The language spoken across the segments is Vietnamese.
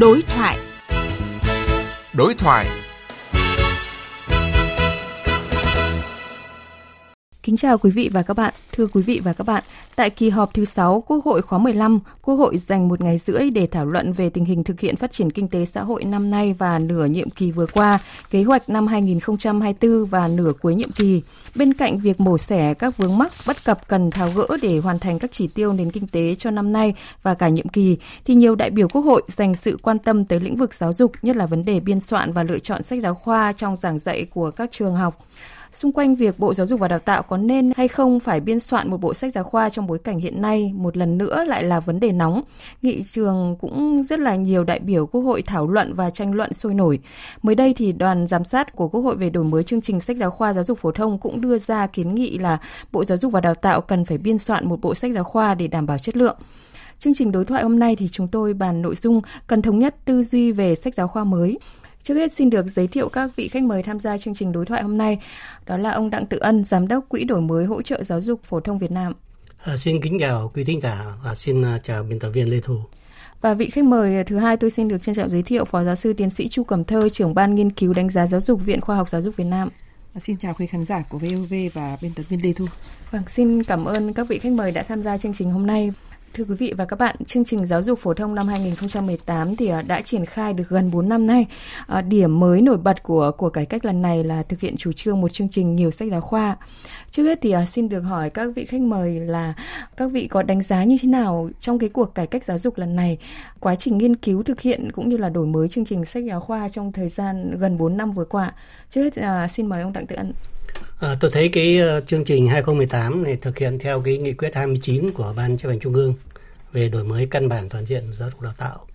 Đối thoại. Đối thoại. Kính chào quý vị và các bạn. Thưa quý vị và các bạn, tại kỳ họp thứ 6 Quốc hội khóa 15, Quốc hội dành một ngày rưỡi để thảo luận về tình hình thực hiện phát triển kinh tế xã hội năm nay và nửa nhiệm kỳ vừa qua, kế hoạch năm 2024 và nửa cuối nhiệm kỳ. Bên cạnh việc mổ xẻ các vướng mắc bất cập cần tháo gỡ để hoàn thành các chỉ tiêu nền kinh tế cho năm nay và cả nhiệm kỳ, thì nhiều đại biểu Quốc hội dành sự quan tâm tới lĩnh vực giáo dục, nhất là vấn đề biên soạn và lựa chọn sách giáo khoa trong giảng dạy của các trường học xung quanh việc Bộ Giáo dục và Đào tạo có nên hay không phải biên soạn một bộ sách giáo khoa trong bối cảnh hiện nay một lần nữa lại là vấn đề nóng. Nghị trường cũng rất là nhiều đại biểu Quốc hội thảo luận và tranh luận sôi nổi. Mới đây thì đoàn giám sát của Quốc hội về đổi mới chương trình sách giáo khoa giáo dục phổ thông cũng đưa ra kiến nghị là Bộ Giáo dục và Đào tạo cần phải biên soạn một bộ sách giáo khoa để đảm bảo chất lượng. Chương trình đối thoại hôm nay thì chúng tôi bàn nội dung cần thống nhất tư duy về sách giáo khoa mới. Trước hết xin được giới thiệu các vị khách mời tham gia chương trình đối thoại hôm nay. Đó là ông Đặng Tự Ân, Giám đốc Quỹ đổi mới hỗ trợ giáo dục phổ thông Việt Nam. À, xin kính chào quý thính giả và xin uh, chào biên tập viên Lê Thu. Và vị khách mời thứ hai tôi xin được trân trọng giới thiệu Phó Giáo sư Tiến sĩ Chu Cẩm Thơ, trưởng ban nghiên cứu đánh giá giáo dục Viện Khoa học Giáo dục Việt Nam. À, xin chào quý khán giả của VOV và biên tập viên Lê Thu. Vâng, xin cảm ơn các vị khách mời đã tham gia chương trình hôm nay. Thưa quý vị và các bạn, chương trình giáo dục phổ thông năm 2018 thì à, đã triển khai được gần 4 năm nay. À, điểm mới nổi bật của của cải cách lần này là thực hiện chủ trương một chương trình nhiều sách giáo khoa. Trước hết thì à, xin được hỏi các vị khách mời là các vị có đánh giá như thế nào trong cái cuộc cải cách giáo dục lần này, quá trình nghiên cứu thực hiện cũng như là đổi mới chương trình sách giáo khoa trong thời gian gần 4 năm vừa qua. Trước hết xin mời ông Đặng Tự Ân. À, tôi thấy cái uh, chương trình 2018 này thực hiện theo cái nghị quyết 29 của Ban chấp hành Trung ương về đổi mới căn bản toàn diện giáo dục đào tạo.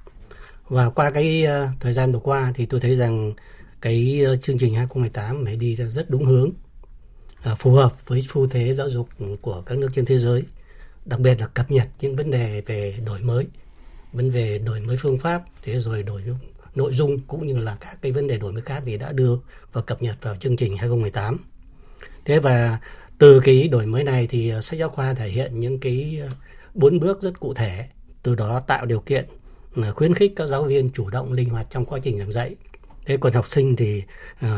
Và qua cái uh, thời gian vừa qua thì tôi thấy rằng cái uh, chương trình 2018 phải đi rất đúng hướng, uh, phù hợp với xu thế giáo dục của các nước trên thế giới, đặc biệt là cập nhật những vấn đề về đổi mới, vấn đề đổi mới phương pháp, thế rồi đổi nội dung cũng như là các cái vấn đề đổi mới khác thì đã đưa và cập nhật vào chương trình 2018 thế và từ cái đổi mới này thì ờ, sách giáo khoa thể hiện những cái ờ, bốn bước rất cụ thể từ đó tạo điều kiện ờ, khuyến khích các giáo viên chủ động linh hoạt trong quá trình giảng dạy. Thế còn học sinh thì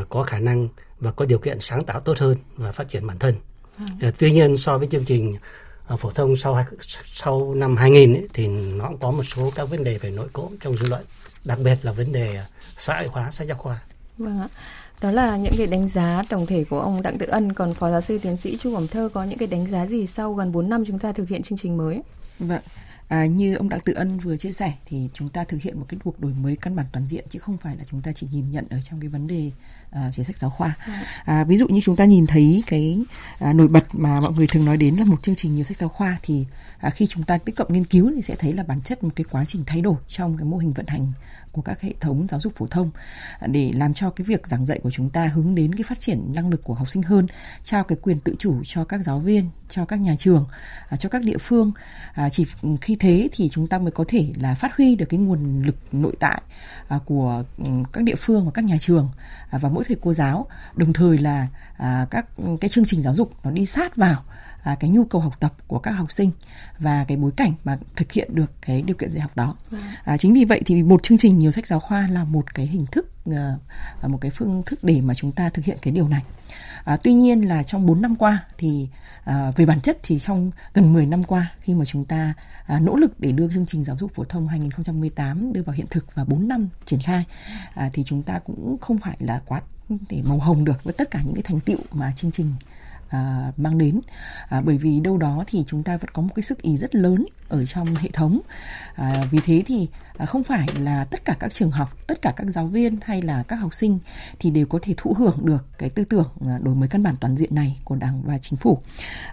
có khả năng và có điều kiện sáng tạo tốt hơn và phát triển bản thân. Ừ. tuy nhiên so với chương trình phổ thông sau sau năm 2000 ấy, thì nó cũng có một số các vấn đề về nội cộm trong dư luận đặc biệt là vấn đề xã hội hóa sách giáo khoa. Vâng ạ đó là những cái đánh giá tổng thể của ông Đặng Tự Ân còn phó giáo sư tiến sĩ Chu Cẩm Thơ có những cái đánh giá gì sau gần 4 năm chúng ta thực hiện chương trình mới vâng À, như ông Đặng Tự Ân vừa chia sẻ thì chúng ta thực hiện một cái cuộc đổi mới căn bản toàn diện chứ không phải là chúng ta chỉ nhìn nhận ở trong cái vấn đề uh, chính sách giáo khoa. Dạ. À, ví dụ như chúng ta nhìn thấy cái uh, nổi bật mà mọi người thường nói đến là một chương trình nhiều sách giáo khoa thì uh, khi chúng ta tiếp cận nghiên cứu thì sẽ thấy là bản chất một cái quá trình thay đổi trong cái mô hình vận hành của các hệ thống giáo dục phổ thông à, để làm cho cái việc giảng dạy của chúng ta hướng đến cái phát triển năng lực của học sinh hơn, trao cái quyền tự chủ cho các giáo viên, cho các nhà trường, à, cho các địa phương. À, chỉ khi thế thì chúng ta mới có thể là phát huy được cái nguồn lực nội tại của ừ, các địa phương và các nhà trường và mỗi thầy cô giáo, đồng thời là các ừ, cái chương trình giáo dục nó đi sát vào à, cái nhu cầu học tập của các học sinh và cái bối cảnh mà thực hiện được cái điều kiện dạy học đó. Vâng. À, chính vì vậy thì một chương trình nhiều sách giáo khoa là một cái hình thức à, một cái phương thức để mà chúng ta thực hiện cái điều này. À, tuy nhiên là trong 4 năm qua thì à, về bản chất thì trong gần 10 năm qua khi mà chúng ta à, nỗ lực để đưa chương trình giáo dục phổ thông 2018 đưa vào hiện thực và 4 năm triển khai à, thì chúng ta cũng không phải là quá để màu hồng được với tất cả những cái thành tựu mà chương trình à, mang đến. À, bởi vì đâu đó thì chúng ta vẫn có một cái sức ý rất lớn ở trong hệ thống. À, vì thế thì à, không phải là tất cả các trường học tất cả các giáo viên hay là các học sinh thì đều có thể thụ hưởng được cái tư tưởng à, đổi mới căn bản toàn diện này của đảng và chính phủ.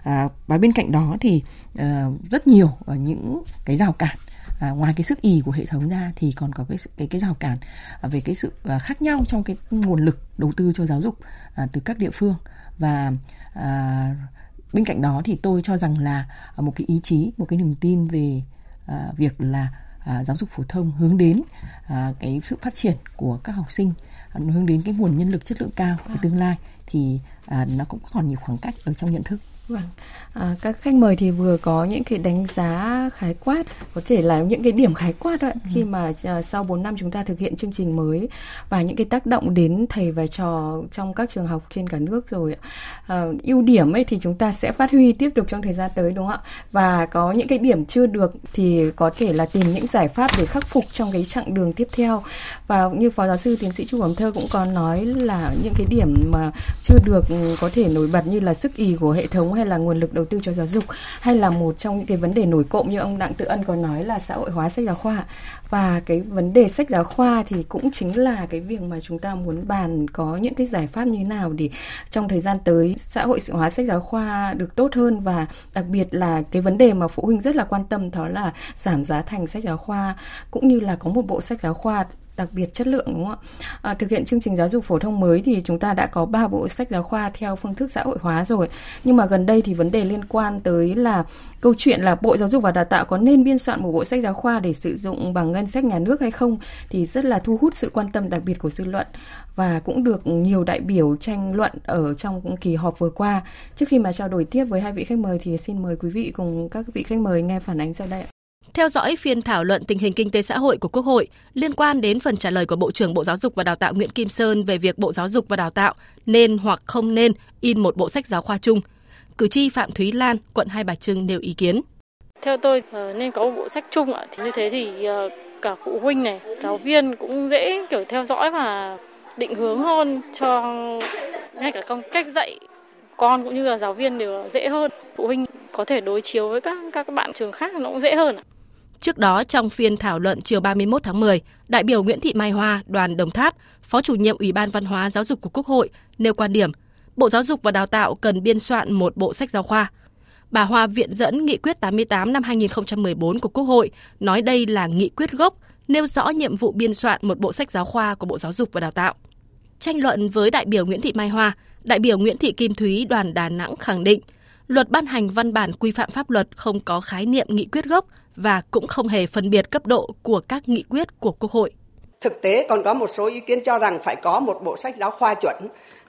À, và bên cạnh đó thì à, rất nhiều ở những cái rào cản à, ngoài cái sức ý của hệ thống ra thì còn có cái cái cái rào cản về cái sự à, khác nhau trong cái nguồn lực đầu tư cho giáo dục à, từ các địa phương và à, bên cạnh đó thì tôi cho rằng là một cái ý chí một cái niềm tin về à, việc là à, giáo dục phổ thông hướng đến à, cái sự phát triển của các học sinh à, hướng đến cái nguồn nhân lực chất lượng cao ใน tương lai thì à, nó cũng còn nhiều khoảng cách ở trong nhận thức Vâng. À, các khách mời thì vừa có những cái đánh giá khái quát, có thể là những cái điểm khái quát đấy ừ. khi mà à, sau 4 năm chúng ta thực hiện chương trình mới và những cái tác động đến thầy và trò trong các trường học trên cả nước rồi. À, ưu điểm ấy thì chúng ta sẽ phát huy tiếp tục trong thời gian tới đúng không ạ? Và có những cái điểm chưa được thì có thể là tìm những giải pháp để khắc phục trong cái chặng đường tiếp theo. Và như phó giáo sư tiến sĩ Chu Cẩm Thơ cũng có nói là những cái điểm mà chưa được có thể nổi bật như là sức ì của hệ thống hay là nguồn lực đầu tư cho giáo dục hay là một trong những cái vấn đề nổi cộm như ông Đặng Tự Ân có nói là xã hội hóa sách giáo khoa. Và cái vấn đề sách giáo khoa thì cũng chính là cái việc mà chúng ta muốn bàn có những cái giải pháp như thế nào để trong thời gian tới xã hội hóa sách giáo khoa được tốt hơn. Và đặc biệt là cái vấn đề mà phụ huynh rất là quan tâm, đó là giảm giá thành sách giáo khoa, cũng như là có một bộ sách giáo khoa đặc biệt chất lượng đúng không ạ? À, thực hiện chương trình giáo dục phổ thông mới thì chúng ta đã có 3 bộ sách giáo khoa theo phương thức xã hội hóa rồi. Nhưng mà gần đây thì vấn đề liên quan tới là câu chuyện là Bộ Giáo dục và Đào tạo có nên biên soạn một bộ sách giáo khoa để sử dụng bằng ngân sách nhà nước hay không thì rất là thu hút sự quan tâm đặc biệt của dư luận và cũng được nhiều đại biểu tranh luận ở trong kỳ họp vừa qua. Trước khi mà trao đổi tiếp với hai vị khách mời thì xin mời quý vị cùng các vị khách mời nghe phản ánh sau đây theo dõi phiên thảo luận tình hình kinh tế xã hội của Quốc hội liên quan đến phần trả lời của Bộ trưởng Bộ Giáo dục và Đào tạo Nguyễn Kim Sơn về việc Bộ Giáo dục và Đào tạo nên hoặc không nên in một bộ sách giáo khoa chung. Cử tri Phạm Thúy Lan, quận Hai Bà Trưng nêu ý kiến. Theo tôi ờ, nên có một bộ sách chung ạ. Thì như thế thì ờ, cả phụ huynh này, giáo viên cũng dễ kiểu theo dõi và định hướng hơn cho ngay cả công cách dạy con cũng như là giáo viên đều dễ hơn. Phụ huynh có thể đối chiếu với các các bạn trường khác nó cũng dễ hơn. Trước đó, trong phiên thảo luận chiều 31 tháng 10, đại biểu Nguyễn Thị Mai Hoa, đoàn Đồng Tháp, Phó chủ nhiệm Ủy ban Văn hóa Giáo dục của Quốc hội nêu quan điểm Bộ Giáo dục và Đào tạo cần biên soạn một bộ sách giáo khoa. Bà Hoa viện dẫn Nghị quyết 88 năm 2014 của Quốc hội, nói đây là nghị quyết gốc, nêu rõ nhiệm vụ biên soạn một bộ sách giáo khoa của Bộ Giáo dục và Đào tạo. Tranh luận với đại biểu Nguyễn Thị Mai Hoa, đại biểu Nguyễn Thị Kim Thúy đoàn Đà Nẵng khẳng định, luật ban hành văn bản quy phạm pháp luật không có khái niệm nghị quyết gốc và cũng không hề phân biệt cấp độ của các nghị quyết của Quốc hội. Thực tế còn có một số ý kiến cho rằng phải có một bộ sách giáo khoa chuẩn.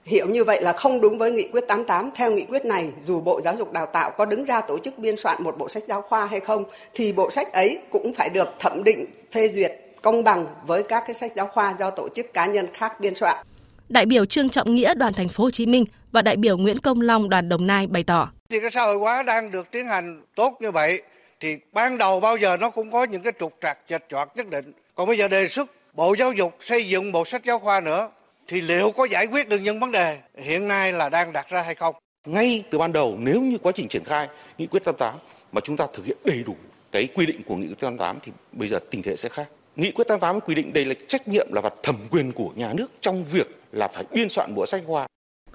Hiểu như vậy là không đúng với nghị quyết 88. Theo nghị quyết này, dù Bộ Giáo dục Đào tạo có đứng ra tổ chức biên soạn một bộ sách giáo khoa hay không, thì bộ sách ấy cũng phải được thẩm định, phê duyệt công bằng với các cái sách giáo khoa do tổ chức cá nhân khác biên soạn. Đại biểu Trương Trọng Nghĩa đoàn thành phố Hồ Chí Minh và đại biểu Nguyễn Công Long đoàn Đồng Nai bày tỏ: Thì cái xã hội hóa đang được tiến hành tốt như vậy thì ban đầu bao giờ nó cũng có những cái trục trặc, chệch choạc nhất định. Còn bây giờ đề xuất Bộ Giáo dục xây dựng bộ sách giáo khoa nữa, thì liệu có giải quyết được những vấn đề hiện nay là đang đặt ra hay không? Ngay từ ban đầu, nếu như quá trình triển khai nghị quyết 88 mà chúng ta thực hiện đầy đủ cái quy định của nghị quyết 88 thì bây giờ tình thế sẽ khác. Nghị quyết 88 quy định đây là trách nhiệm là và thẩm quyền của nhà nước trong việc là phải biên soạn bộ sách khoa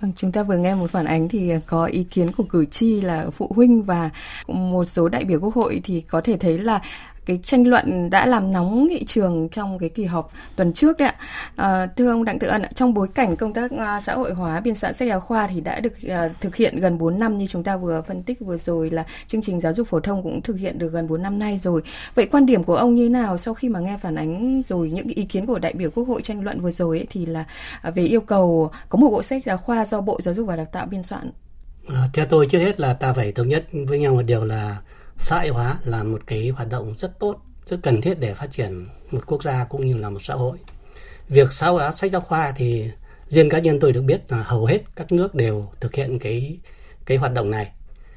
Vâng, chúng ta vừa nghe một phản ánh thì có ý kiến của cử tri là phụ huynh và một số đại biểu quốc hội thì có thể thấy là cái tranh luận đã làm nóng nghị trường trong cái kỳ họp tuần trước đấy ạ. À, thưa ông Đặng Tự Ân, trong bối cảnh công tác ờ, xã hội hóa biên soạn sách giáo khoa thì đã được uh, thực hiện gần 4 năm như chúng ta vừa phân tích vừa rồi là chương trình giáo dục phổ thông cũng thực hiện được gần 4 năm nay rồi. Vậy quan điểm của ông như thế nào sau khi mà nghe phản ánh rồi những ý kiến của đại biểu quốc hội tranh luận vừa rồi ấy, thì là về yêu cầu có một bộ sách giáo khoa do Bộ Giáo dục và Đào tạo biên soạn? À, theo tôi trước hết là ta phải thống nhất với nhau một điều là xã hội hóa là một cái hoạt động rất tốt, rất cần thiết để phát triển một quốc gia cũng như là một xã hội. Việc xã hội hóa sách giáo khoa thì riêng cá nhân tôi được biết là hầu hết các nước đều thực hiện cái cái hoạt động này.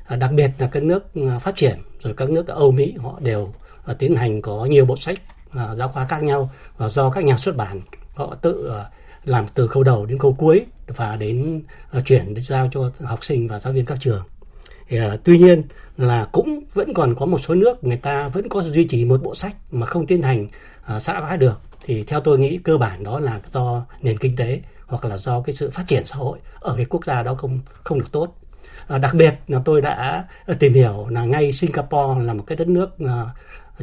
Ờ, đặc biệt là các nước ờ, phát triển, rồi các nước Âu Mỹ, họ đều ờ, tiến hành có nhiều bộ sách giáo khoa khác nhau và do các nhà xuất bản, họ tự làm từ khâu đầu đến khâu cuối và đến chuyển giao cho học sinh và giáo viên các trường thì, ờ, tuy nhiên là cũng vẫn còn có một số nước người ta vẫn có duy trì một bộ sách mà không tiến hành uh, xã hóa được. Thì theo tôi nghĩ cơ bản đó là do nền kinh tế hoặc là do cái sự phát triển xã hội ở cái quốc gia đó không không được tốt. À, đặc biệt là tôi đã tìm hiểu là ngay Singapore là một cái đất nước à,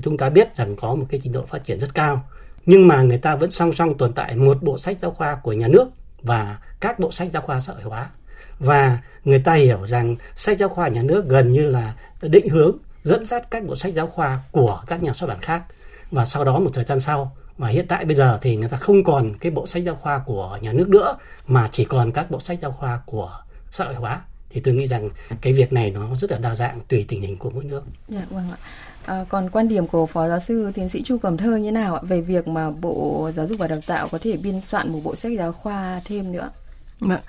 chúng ta biết rằng có một cái trình độ phát triển rất cao nhưng mà người ta vẫn song song tồn tại một bộ sách giáo khoa của nhà nước và các bộ sách giáo khoa xã hội hóa và người ta hiểu rằng sách giáo khoa nhà nước gần như là định hướng dẫn dắt các bộ sách giáo khoa của các nhà xuất bản khác và sau đó một thời gian sau và hiện tại bây giờ thì người ta không còn cái bộ sách giáo khoa của nhà nước nữa mà chỉ còn các bộ sách giáo khoa của xã hội hóa thì tôi nghĩ rằng cái việc này nó rất là đa dạng tùy tình hình của mỗi nước. Dạ vâng ạ. À, còn quan điểm của Phó Giáo sư Tiến sĩ Chu Cẩm Thơ như nào ạ về việc mà Bộ Giáo dục và Đào tạo có thể biên soạn một bộ sách giáo khoa thêm nữa? Vâng.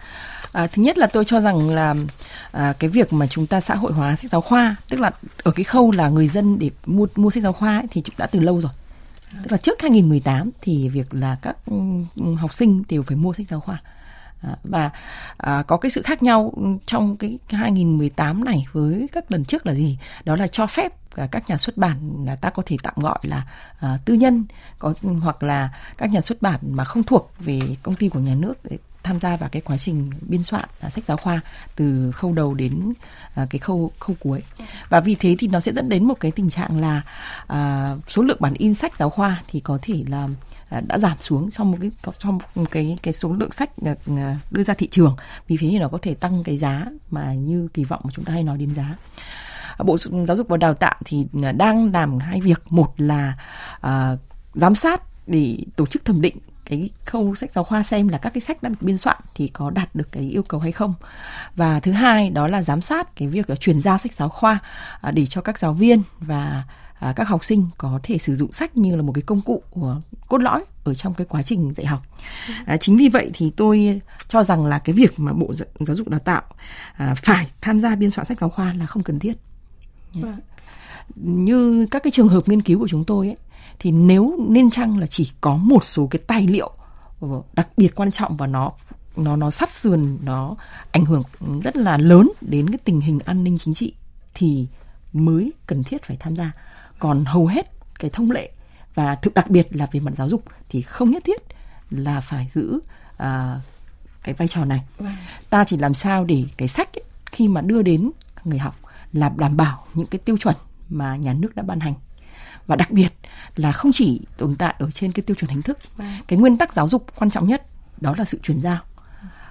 À, thứ nhất là tôi cho rằng là à, cái việc mà chúng ta xã hội hóa sách giáo khoa tức là ở cái khâu là người dân để mua mua sách giáo khoa ấy, thì chúng đã từ lâu rồi. Tức là trước 2018 thì việc là các học sinh đều phải mua sách giáo khoa. À, và à, có cái sự khác nhau trong cái 2018 này với các lần trước là gì? Đó là cho phép các nhà xuất bản là ta có thể tạm gọi là à, tư nhân có hoặc là các nhà xuất bản mà không thuộc về công ty của nhà nước để tham gia vào cái quá trình biên soạn à, sách giáo khoa từ khâu đầu đến à, cái khâu khâu cuối. Và vì thế thì nó sẽ dẫn đến một cái tình trạng là à, số lượng bản in sách giáo khoa thì có thể là À, đã giảm xuống trong một cái trong một cái cái số lượng sách à, à, đưa ra thị trường. Vì thế thì nó có thể tăng cái giá mà như kỳ vọng mà chúng ta hay nói đến giá. À, Bộ giáo dục và đào tạo thì đang làm hai việc. Một là uh, giám sát để tổ chức thẩm định cái khâu sách giáo khoa xem là các cái sách đã được biên soạn thì có đạt được cái yêu cầu hay không và thứ hai đó là giám sát cái việc chuyển giao sách giáo khoa để cho các giáo viên và à, các học sinh có thể sử dụng sách như là một cái công cụ của cốt lõi ở trong cái quá trình dạy học. À, chính vì vậy thì tôi cho rằng là cái việc mà Bộ Giáo dục Đào tạo à, phải tham gia biên soạn sách giáo khoa là không cần thiết. Vâng. Như các cái trường hợp nghiên cứu của chúng tôi ấy, thì nếu nên chăng là chỉ có một số cái tài liệu đặc biệt quan trọng và nó nó nó sát sườn nó ảnh hưởng rất là lớn đến cái tình hình an ninh chính trị thì mới cần thiết phải tham gia. Còn hầu hết cái thông lệ và thực đặc biệt là về mặt giáo dục thì không nhất thiết là phải giữ uh, cái vai trò này. Vâng. ta chỉ làm sao để cái sách ấy, khi mà đưa đến người học là đảm bảo những cái tiêu chuẩn mà nhà nước đã ban hành và đặc biệt là không chỉ tồn tại ở trên cái tiêu chuẩn hình thức cái nguyên tắc giáo dục quan trọng nhất đó là sự chuyển giao.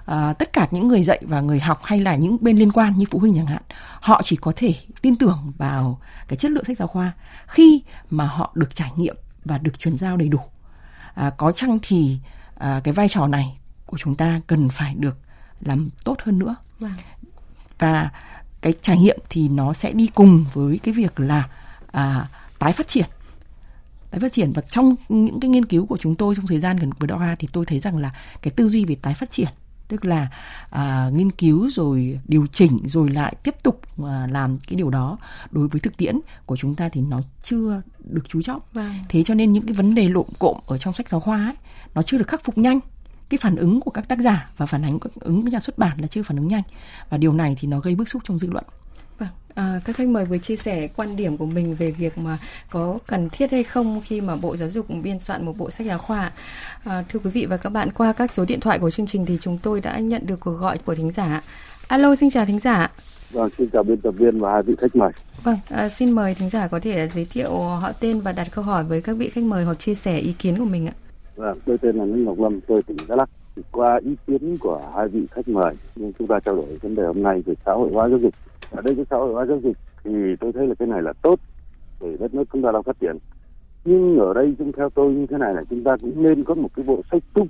À, tất cả những người dạy và người học hay là những bên liên quan như phụ huynh chẳng hạn họ chỉ có thể tin tưởng vào cái chất lượng sách giáo khoa khi mà họ được trải nghiệm và được truyền giao đầy đủ. À, có chăng thì à, cái vai trò này của chúng ta cần phải được làm tốt hơn nữa? Và cái trải nghiệm thì nó sẽ đi cùng với cái việc là à, tái phát triển. Tái phát triển và trong những cái nghiên cứu của chúng tôi trong thời gian gần vừa qua thì tôi thấy rằng là cái tư duy về tái phát triển tức là à, nghiên cứu rồi điều chỉnh rồi lại tiếp tục à, làm cái điều đó đối với thực tiễn của chúng ta thì nó chưa được chú trọng. Vâng. thế cho nên những cái vấn đề lộn cộm ở trong sách giáo khoa ấy nó chưa được khắc phục nhanh. Cái phản ứng của các tác giả và phản ánh ứng của nhà xuất bản là chưa phản ứng nhanh. Và điều này thì nó gây bức xúc trong dư luận à, các khách mời vừa chia sẻ quan điểm của mình về việc mà có cần thiết hay không khi mà Bộ Giáo dục biên soạn một bộ sách giáo khoa. À, thưa quý vị và các bạn, qua các số điện thoại của chương trình thì chúng tôi đã nhận được cuộc gọi của thính giả. Alo, xin chào thính giả. Vâng, xin chào biên tập viên và hai vị khách mời. Vâng, à, xin mời thính giả có thể giới thiệu họ tên và đặt câu hỏi với các vị khách mời hoặc chia sẻ ý kiến của mình ạ. Vâng, tôi tên là Nguyễn Ngọc Lâm, tôi tỉnh Đắk Lắk. Qua ý kiến của hai vị khách mời, nhưng chúng ta trao đổi vấn đề hôm nay về xã hội hóa giáo dục ở đây cái xã hội hóa giáo dục thì tôi thấy là cái này là tốt để đất nước chúng ta đang phát triển. Nhưng ở đây chúng theo tôi như thế này là chúng ta cũng nên có một cái bộ sách chung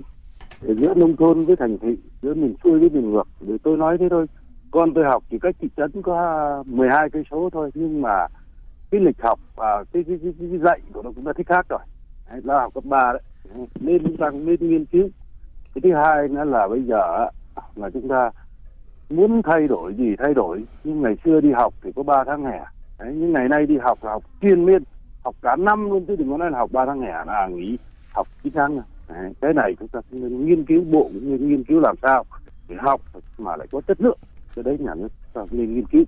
để giữa nông thôn với thành thị giữa miền xuôi với miền ngược. Để tôi nói thế thôi con tôi học chỉ cách thị trấn có 12 cây số thôi nhưng mà cái lịch học và cái, cái, cái, cái dạy của nó cũng đã thích khác rồi. Đấy, là học cấp ba đấy. Nên chúng ta cũng nên nghiên cứu. Cái thứ hai nữa là bây giờ là chúng ta muốn thay đổi gì thay đổi nhưng ngày xưa đi học thì có 3 tháng hè Đấy, nhưng ngày nay đi học là học chuyên miên học cả năm luôn chứ đừng có nói là học 3 tháng hè là nghỉ học 9 tháng Đấy, cái này chúng ta nên nghiên cứu bộ cũng nên nghiên cứu làm sao để học mà lại có chất lượng cái đấy nhà nước ta nên nghiên cứu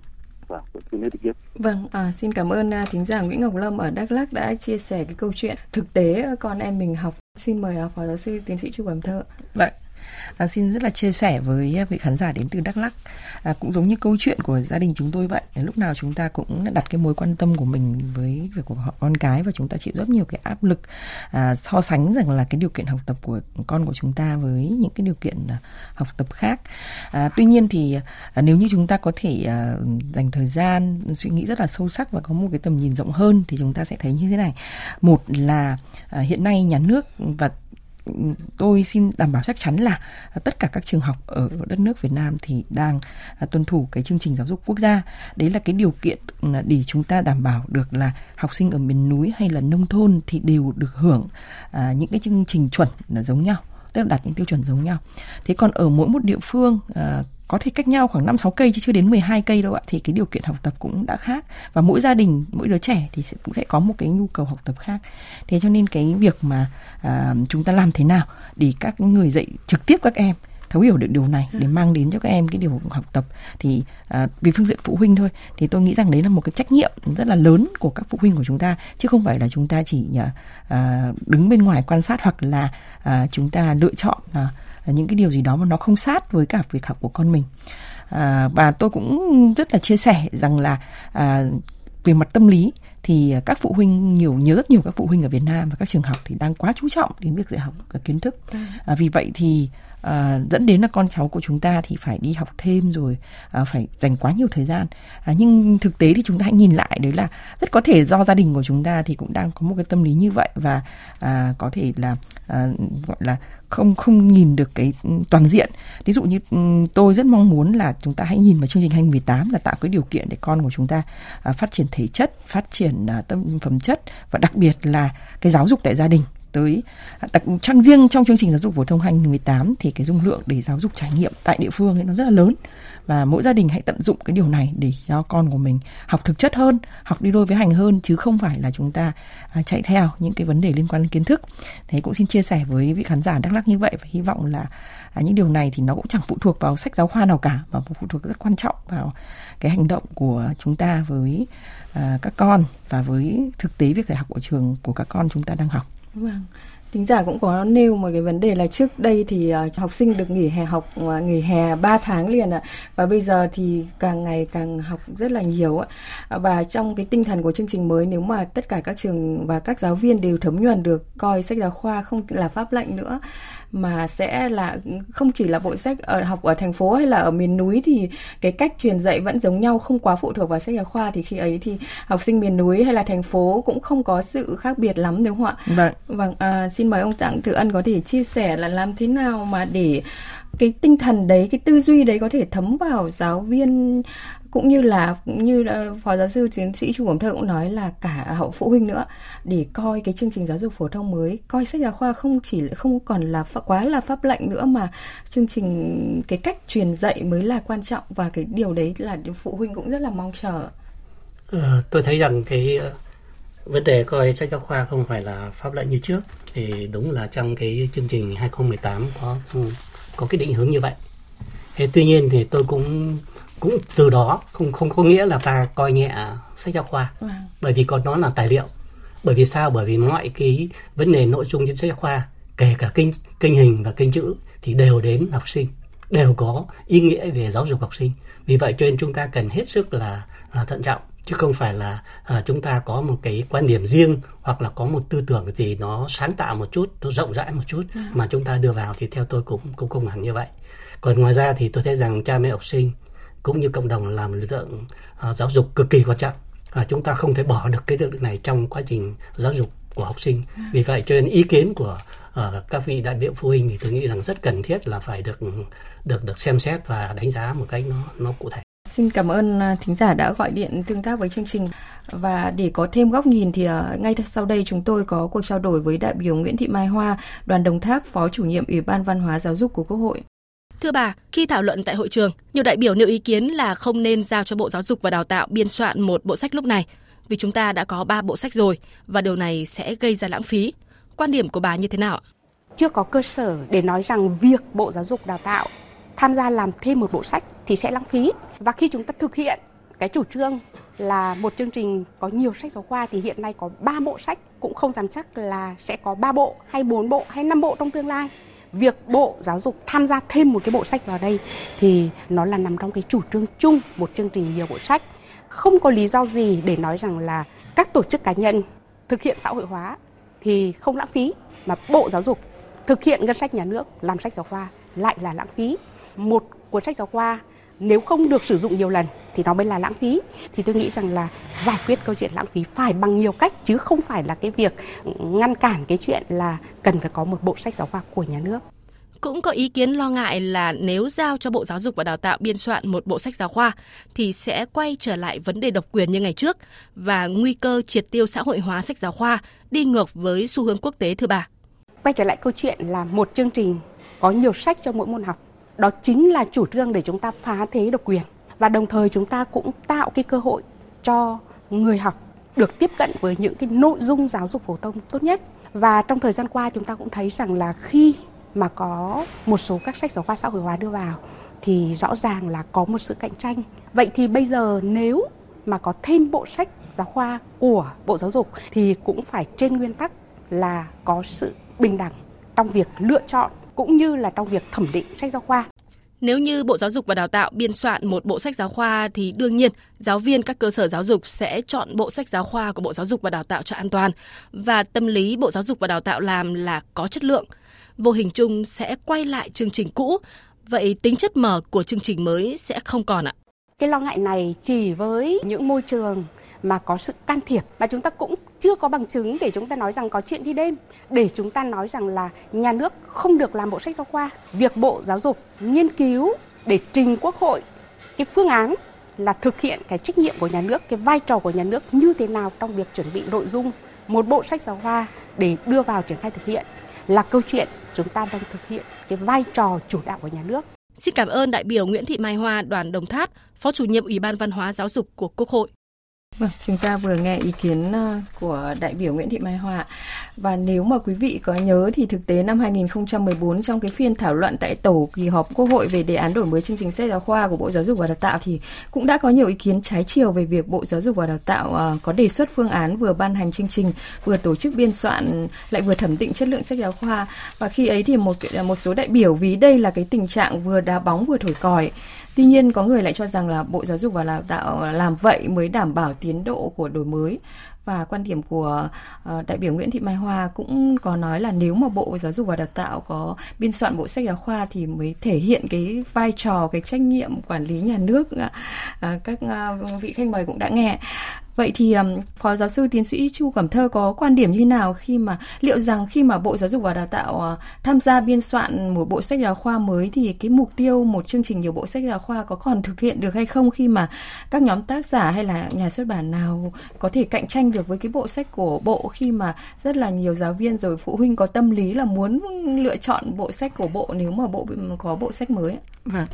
và xin ý kiến. Vâng, à, xin cảm ơn uh, thính giả Nguyễn Ngọc Lâm ở Đắk Lắk đã chia sẻ cái câu chuyện thực tế con em mình học. Xin mời uh, phó giáo sư tiến sĩ Chu Cẩm Thơ. Vâng, à, xin rất là chia sẻ với à, vị khán giả đến từ Đắk Lắk. À, cũng giống như câu chuyện của gia đình chúng tôi vậy lúc nào chúng ta cũng đặt cái mối quan tâm của mình với việc của họ con cái và chúng ta chịu rất nhiều cái áp lực à, so sánh rằng là cái điều kiện học tập của con của chúng ta với những cái điều kiện à, học tập khác. À, tuy nhiên thì à, nếu như chúng ta có thể à, dành thời gian suy nghĩ rất là sâu sắc và có một cái tầm nhìn rộng hơn thì chúng ta sẽ thấy như thế này. Một là à, hiện nay nhà nước và tôi xin đảm bảo chắc chắn là à, tất cả các trường học ở đất nước Việt Nam thì đang à, tuân thủ cái chương trình giáo dục quốc gia. Đấy là cái điều kiện ừ, để chúng ta đảm bảo được là học sinh ở miền núi hay là nông thôn thì đều được hưởng à, những cái chương trình chuẩn là giống nhau tức là đặt những tiêu chuẩn giống nhau. Thế còn ở mỗi một địa phương à, có thể cách nhau khoảng 5 6 cây chứ chưa đến 12 cây đâu ạ thì cái điều kiện học tập cũng đã khác và mỗi gia đình mỗi đứa trẻ thì sẽ, cũng sẽ có một cái nhu cầu học tập khác. Thế cho nên cái việc mà à, chúng ta làm thế nào để các người dạy trực tiếp các em thấu hiểu được điều này để mang đến cho các em cái điều học tập thì à, vì phương diện phụ huynh thôi thì tôi nghĩ rằng đấy là một cái trách nhiệm rất là lớn của các phụ huynh của chúng ta chứ không phải là chúng ta chỉ à, à đứng bên ngoài quan sát hoặc là à, chúng ta lựa chọn à, những cái điều gì đó mà nó không sát với cả việc học của con mình à, và tôi cũng rất là chia sẻ rằng là à, về mặt tâm lý thì các phụ huynh nhiều nhớ rất nhiều các phụ huynh ở Việt Nam và các trường học thì đang quá chú trọng đến việc dạy học kiến thức. Ừ. À, vì vậy thì à, dẫn đến là con cháu của chúng ta thì phải đi học thêm rồi à, phải dành quá nhiều thời gian à, nhưng thực tế thì chúng ta hãy nhìn lại đấy là rất có thể do gia đình của chúng ta thì cũng đang có một cái tâm lý như vậy và à, có thể là à, gọi là không không nhìn được cái ừ, toàn diện. Ví dụ như ừ, tôi rất mong muốn là chúng ta hãy nhìn vào chương trình 2018 là tạo cái điều kiện để con của chúng ta à, phát triển thể chất, phát triển à, tâm phẩm chất và đặc biệt là cái giáo dục tại gia đình tới đặc trang riêng trong chương trình giáo dục phổ thông 2018 thì cái dung lượng để giáo dục trải nghiệm tại địa phương ấy nó rất là lớn và mỗi gia đình hãy tận dụng cái điều này để cho con của mình học thực chất hơn, học đi đôi với hành hơn chứ không phải là chúng ta à, chạy theo những cái vấn đề liên quan đến kiến thức. Thế cũng xin chia sẻ với vị khán giả Đắk Lắk như vậy và hy vọng là à, những điều này thì nó cũng chẳng phụ thuộc vào sách giáo khoa nào cả mà phụ thuộc rất quan trọng vào cái hành động của chúng ta với à, các con và với thực tế việc dạy học của trường của các con chúng ta đang học. Vâng. Tính giả cũng có nêu một cái vấn đề là trước đây thì uh, học sinh được nghỉ hè học uh, nghỉ hè 3 tháng liền ạ. Và bây giờ thì càng ngày càng học rất là nhiều ạ. À, và trong cái tinh thần của chương trình mới nếu mà tất cả các trường và các giáo viên đều thấm nhuần được coi sách giáo khoa không là pháp lệnh nữa mà sẽ là không chỉ là bộ sách ở học ở thành phố hay là ở miền núi thì cái cách truyền dạy vẫn giống nhau không quá phụ thuộc vào sách giáo khoa thì khi ấy thì học sinh miền núi hay là thành phố cũng không có sự khác biệt lắm đúng không ạ? Vâng. Vâng, à, xin mời ông Tặng Tử Ân có thể chia sẻ là làm thế nào mà để cái tinh thần đấy cái tư duy đấy có thể thấm vào giáo viên cũng như là như phó giáo sư tiến sĩ chu cẩm thơ cũng nói là cả hậu phụ huynh nữa để coi cái chương trình giáo dục phổ thông mới coi sách giáo khoa không chỉ không còn là quá là pháp lệnh nữa mà chương trình cái cách truyền dạy mới là quan trọng và cái điều đấy là phụ huynh cũng rất là mong chờ ờ, tôi thấy rằng cái ờ, vấn đề coi sách giáo khoa không phải là pháp lệnh như trước thì đúng là trong cái chương trình 2018 có có cái định hướng như vậy. Thế tuy nhiên thì tôi cũng cũng từ đó không không có nghĩa là ta coi nhẹ sách giáo khoa wow. Vâng. bởi vì còn nó là tài liệu bởi vì sao bởi vì mọi cái vấn đề nội dung trên sách giáo khoa kể cả kinh kinh hình và kinh chữ thì đều đến học sinh đều có ý nghĩa về giáo dục học sinh vì vậy cho nên chúng ta cần hết sức là là thận trọng chứ không phải là à, chúng ta có một cái quan điểm riêng hoặc là có một tư tưởng gì nó sáng tạo một chút nó rộng rãi một chút à. mà chúng ta đưa vào thì theo tôi cũng cũng không hẳn như vậy còn ngoài ra thì tôi thấy rằng cha mẹ học sinh cũng như cộng đồng là một lực lượng uh, giáo dục cực kỳ quan trọng và chúng ta không thể bỏ được cái lực lượng này trong quá trình giáo dục của học sinh vì vậy cho nên ý kiến của uh, các vị đại biểu phụ huynh thì tôi nghĩ rằng rất cần thiết là phải được được được xem xét và đánh giá một cách nó nó cụ thể Xin cảm ơn à, thính giả đã gọi điện tương tác với chương trình. Và để có thêm góc nhìn thì à, ngay sau đây chúng tôi có cuộc trao đổi với đại biểu Nguyễn Thị Mai Hoa, đoàn Đồng Tháp, Phó chủ nhiệm Ủy ban Văn hóa Giáo dục của Quốc hội. Thưa bà, khi thảo luận tại hội trường, nhiều đại biểu nêu ý kiến là không nên giao cho Bộ Giáo dục và Đào tạo biên soạn một bộ sách lúc này, vì chúng ta đã có 3 bộ sách rồi và điều này sẽ gây ra lãng phí. Quan điểm của bà như thế nào? Chưa có cơ sở để nói rằng việc Bộ Giáo dục Đào tạo tham gia làm thêm một bộ sách thì sẽ lãng phí. Và khi chúng ta thực hiện cái chủ trương là một chương trình có nhiều sách giáo khoa thì hiện nay có 3 bộ sách cũng không dám chắc là sẽ có 3 bộ hay 4 bộ hay 5 bộ trong tương lai việc Bộ Giáo dục tham gia thêm một cái bộ sách vào đây thì nó là nằm trong cái chủ trương chung, một chương trình nhiều bộ sách. Không có lý do gì để nói rằng là các tổ chức cá nhân thực hiện xã hội hóa thì không lãng phí, mà Bộ Giáo dục thực hiện ngân sách nhà nước làm sách giáo khoa lại là lãng phí. Một cuốn sách giáo khoa nếu không được sử dụng nhiều lần thì nó mới là lãng phí thì tôi nghĩ rằng là giải quyết câu chuyện lãng phí phải bằng nhiều cách chứ không phải là cái việc ngăn cản cái chuyện là cần phải có một bộ sách giáo khoa của nhà nước cũng có ý kiến lo ngại là nếu giao cho Bộ Giáo dục và Đào tạo biên soạn một bộ sách giáo khoa thì sẽ quay trở lại vấn đề độc quyền như ngày trước và nguy cơ triệt tiêu xã hội hóa sách giáo khoa đi ngược với xu hướng quốc tế thưa bà. Quay trở lại câu chuyện là một chương trình có nhiều sách cho mỗi môn học. Đó chính là chủ trương để chúng ta phá thế độc quyền và đồng thời chúng ta cũng tạo cái cơ hội cho người học được tiếp cận với những cái nội dung giáo dục phổ thông tốt nhất. Và trong thời gian qua chúng ta cũng thấy rằng là khi mà có một số các sách giáo khoa xã hội hóa đưa vào, thì rõ ràng là có một sự cạnh tranh. Vậy thì bây giờ nếu mà có thêm bộ sách giáo khoa của Bộ Giáo dục thì cũng phải trên nguyên tắc là có sự bình đẳng trong việc lựa chọn cũng như là trong việc thẩm định sách giáo khoa. Nếu như Bộ Giáo dục và Đào tạo biên soạn một bộ sách giáo khoa thì đương nhiên giáo viên các cơ sở giáo dục sẽ chọn bộ sách giáo khoa của Bộ Giáo dục và Đào tạo cho an toàn và tâm lý Bộ Giáo dục và Đào tạo làm là có chất lượng. Vô hình chung sẽ quay lại chương trình cũ, vậy tính chất mở của chương trình mới sẽ không còn ạ. Cái lo ngại này chỉ với những môi trường mà có sự can thiệp mà chúng ta cũng chưa có bằng chứng để chúng ta nói rằng có chuyện đi đêm để chúng ta nói rằng là nhà nước không được làm bộ sách giáo khoa việc bộ giáo dục nghiên cứu để trình quốc hội cái phương án là thực hiện cái trách nhiệm của nhà nước cái vai trò của nhà nước như thế nào trong việc chuẩn bị nội dung một bộ sách giáo khoa để đưa vào triển khai thực hiện là câu chuyện chúng ta đang thực hiện cái vai trò chủ đạo của nhà nước. Xin cảm ơn đại biểu Nguyễn Thị Mai Hoa, đoàn Đồng Tháp, Phó chủ nhiệm Ủy ban Văn hóa Giáo dục của Quốc hội. Vâng, chúng ta vừa nghe ý kiến ờ, của đại biểu Nguyễn Thị Mai Hòa và nếu mà quý vị có nhớ thì thực tế năm 2014 trong cái phiên thảo luận tại tổ kỳ họp Quốc hội về đề án đổi mới chương trình sách giáo khoa của Bộ Giáo dục và Đào tạo thì cũng đã có nhiều ý kiến trái chiều về việc Bộ Giáo dục và Đào tạo ờ, có đề xuất phương án vừa ban hành chương trình vừa tổ chức biên soạn lại vừa thẩm định chất lượng sách giáo khoa. Và khi ấy thì một một số đại biểu ví đây là cái tình trạng vừa đá bóng vừa thổi còi. Tuy nhiên, có người lại cho rằng là Bộ Giáo dục và Đào tạo làm vậy mới đảm bảo tiến độ của đổi mới. Và quan điểm của ờ, đại biểu Nguyễn Thị Mai Hoa cũng có nói là nếu mà Bộ Giáo dục và Đào tạo có biên soạn bộ sách giáo khoa thì mới thể hiện cái vai trò, cái trách nhiệm quản lý nhà nước à, các à, vị khách mời cũng đã nghe. Vậy thì um, Phó giáo sư tiến sĩ Chu Cẩm Thơ có quan điểm như thế nào khi mà liệu rằng khi mà Bộ Giáo dục và Đào tạo uh, tham gia biên soạn một bộ sách giáo khoa mới thì cái mục tiêu một chương trình nhiều bộ sách giáo khoa có còn thực hiện được hay không khi mà các nhóm tác giả hay là nhà xuất bản nào có thể cạnh tranh được với cái bộ sách của bộ khi mà rất là nhiều giáo viên rồi phụ huynh có tâm lý là muốn lựa chọn bộ sách của bộ nếu mà bộ có bộ sách mới. Vâng.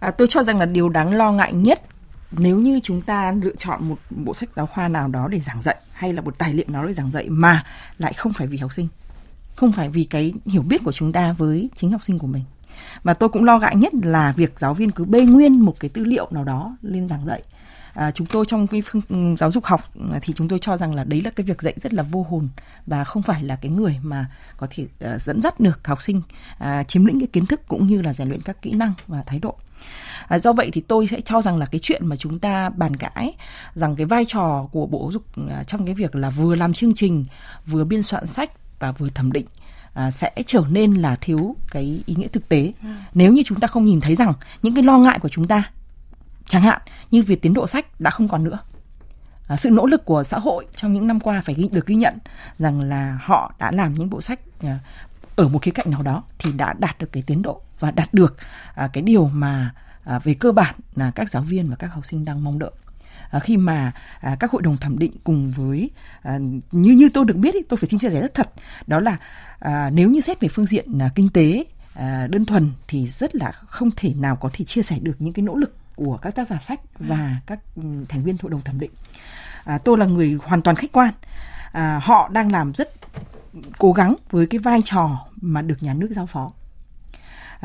À, tôi cho rằng là điều đáng lo ngại nhất nếu như chúng ta lựa chọn một bộ sách giáo khoa nào đó để giảng dạy hay là một tài liệu nào để giảng dạy mà lại không phải vì học sinh không phải vì cái hiểu biết của chúng ta với chính học sinh của mình và tôi cũng lo ngại nhất là việc giáo viên cứ bê nguyên một cái tư liệu nào đó lên giảng dạy. À, chúng tôi trong cái phương ừ, giáo dục học thì chúng tôi cho rằng là đấy là cái việc dạy rất là vô hồn và không phải là cái người mà có thể uh, dẫn dắt được học sinh uh, chiếm lĩnh cái kiến thức cũng như là rèn luyện các kỹ năng và thái độ. À, do vậy thì tôi sẽ cho rằng là cái chuyện mà chúng ta bàn cãi rằng cái vai trò của bộ giáo dục à, trong cái việc là vừa làm chương trình vừa biên soạn sách và vừa thẩm định à, sẽ trở nên là thiếu cái ý nghĩa thực tế ừ. nếu như chúng ta không nhìn thấy rằng những cái lo ngại của chúng ta chẳng hạn như việc tiến độ sách đã không còn nữa à, sự nỗ lực của xã hội trong những năm qua phải ghi, được ghi nhận rằng là họ đã làm những bộ sách à, ở một khía cạnh nào đó thì đã đạt được cái tiến độ và đạt được à, cái điều mà à, về cơ bản là các giáo viên và các học sinh đang mong đợi. À, khi mà à, các hội đồng thẩm định cùng với à, như như tôi được biết ý, tôi phải xin chia sẻ rất thật đó là à, nếu như xét về phương diện à, kinh tế à, đơn thuần thì rất là không thể nào có thể chia sẻ được những cái nỗ lực của các tác giả sách và các ừ, thành viên hội đồng thẩm định. À, tôi là người hoàn toàn khách quan. À, họ đang làm rất cố gắng với cái vai trò mà được nhà nước giao phó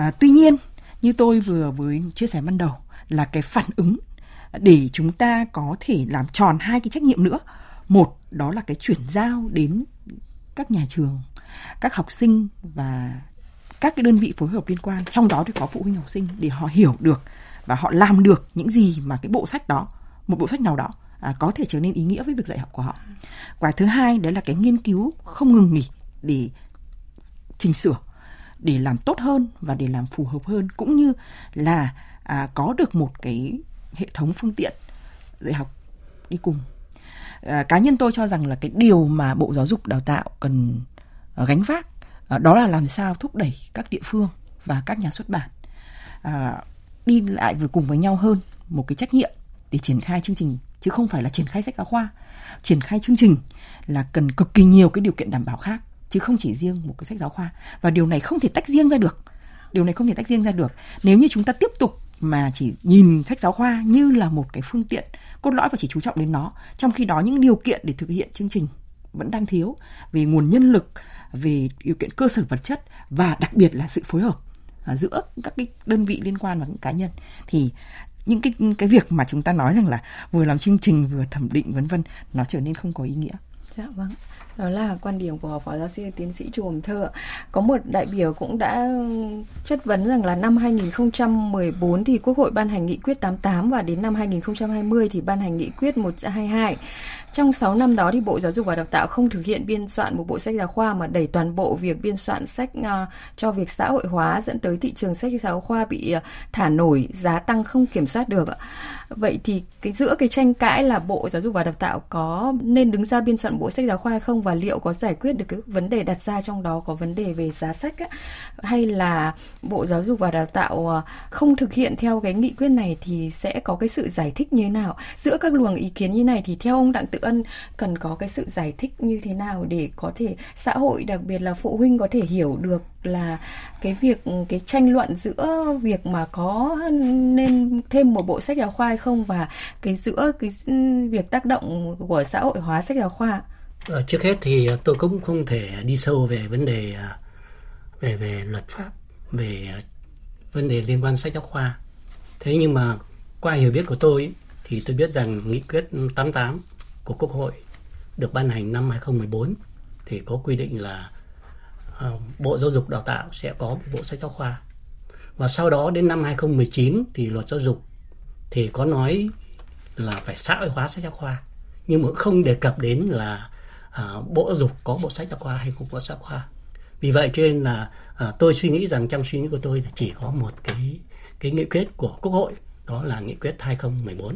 à, tuy nhiên như tôi vừa với chia sẻ ban đầu là cái phản ứng để chúng ta có thể làm tròn hai cái trách nhiệm nữa. Một đó là cái chuyển giao đến các nhà trường các học sinh và các cái đơn vị phối hợp liên quan. Trong đó thì có phụ huynh học sinh để họ hiểu được và họ làm được những gì mà cái bộ sách đó một bộ sách nào đó à, có thể trở nên ý nghĩa với việc dạy học của họ. Và thứ hai đấy là cái nghiên cứu không ngừng nghỉ để chỉnh sửa để làm tốt hơn và để làm phù hợp hơn cũng như là à, có được một cái hệ thống phương tiện dạy học đi cùng. À, cá nhân tôi cho rằng là cái điều mà bộ giáo dục đào tạo cần à, gánh vác à, đó là làm sao thúc đẩy các địa phương và các nhà xuất bản à, đi lại vừa cùng với nhau hơn một cái trách nhiệm để triển khai chương trình chứ không phải là triển khai sách giáo khoa. Triển khai chương trình là cần cực kỳ nhiều cái điều kiện đảm bảo khác chứ không chỉ riêng một cái sách giáo khoa. Và điều này không thể tách riêng ra được. Điều này không thể tách riêng ra được. Nếu như chúng ta tiếp tục mà chỉ nhìn sách giáo khoa như là một cái phương tiện cốt lõi và chỉ chú trọng đến nó, trong khi đó những điều kiện để thực hiện chương trình vẫn đang thiếu về nguồn nhân lực, về điều kiện cơ sở vật chất và đặc biệt là sự phối hợp à, giữa các cái đơn vị liên quan và những cá nhân. Thì những cái cái việc mà chúng ta nói rằng là vừa làm chương trình, vừa thẩm định, vân vân, nó trở nên không có ý nghĩa. Dạ vâng. Đó là quan điểm của Phó Giáo sư Tiến sĩ Chu Hồng Thơ. Có một đại biểu cũng đã ừ, chất vấn rằng là năm 2014 thì Quốc hội ban hành nghị quyết 88 và đến năm 2020 thì ban hành nghị quyết 122. Trong 6 năm đó thì Bộ Giáo dục và Đào tạo không thực hiện biên soạn một bộ sách giáo khoa mà đẩy toàn bộ việc biên soạn sách uh, cho việc xã hội hóa dẫn tới thị trường sách giáo khoa bị uh, thả nổi, giá tăng không kiểm soát được. Vậy thì cái giữa cái tranh cãi là Bộ Giáo dục và Đào tạo có nên đứng ra biên soạn bộ sách giáo khoa hay không và liệu có giải quyết được cái vấn đề đặt ra trong đó có vấn đề về giá sách á, hay là Bộ Giáo dục và Đào tạo à, không thực hiện theo cái nghị quyết này thì sẽ có cái sự giải thích như thế nào? Giữa các luồng ý kiến như này thì theo ông Đặng Tự Ân cần có cái sự giải thích như thế nào để có thể xã hội đặc biệt là phụ huynh có thể hiểu được là cái việc cái tranh luận giữa việc mà có nên thêm một bộ sách giáo khoa hay không và cái giữa cái việc tác động của xã hội hóa sách giáo khoa ờ, trước hết thì ờ, tôi cũng không thể đi sâu về vấn đề ờ, về về luật pháp về ờ, vấn đề liên quan sách giáo khoa. Thế nhưng mà qua hiểu biết của tôi thì tôi biết rằng nghị quyết 88 của Quốc hội được ban hành năm 2014 thì có quy định là uh, Bộ Giáo dục Đào tạo sẽ có một bộ sách giáo khoa. Và sau đó đến năm 2019 thì luật giáo dục thì có nói là phải xã hội hóa sách giáo khoa nhưng mà không đề cập đến là uh, Bộ Giáo dục có bộ sách giáo khoa hay không có sách giáo khoa. Vì vậy cho nên là uh, tôi suy nghĩ rằng trong suy nghĩ của tôi là chỉ có một cái cái nghị quyết của Quốc hội đó là nghị quyết 2014.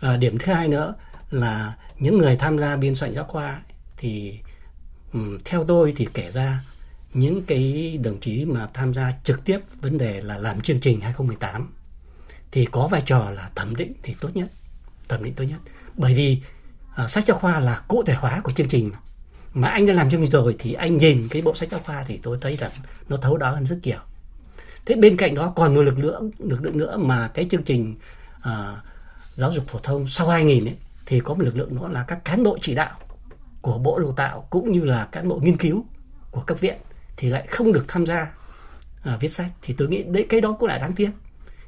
À, điểm thứ hai nữa là những người tham gia biên soạn giáo khoa thì um, theo tôi thì kể ra những cái đồng chí mà tham gia trực tiếp vấn đề là làm chương trình 2018 thì có vai trò là thẩm định thì tốt nhất thẩm định tốt nhất bởi vì uh, sách giáo khoa là cụ thể hóa của chương trình mà. mà anh đã làm chương trình rồi thì anh nhìn cái bộ sách giáo khoa thì tôi thấy rằng nó thấu đáo hơn rất nhiều thế bên cạnh đó còn một lực lượng lực lượng nữa mà cái chương trình uh, giáo dục phổ thông sau 2000 ấy thì có một lực lượng nữa là các cán bộ chỉ đạo của bộ đào tạo cũng như là cán bộ nghiên cứu của các viện thì lại không được tham gia à, viết sách. Thì tôi nghĩ đấy cái đó cũng là đáng tiếc.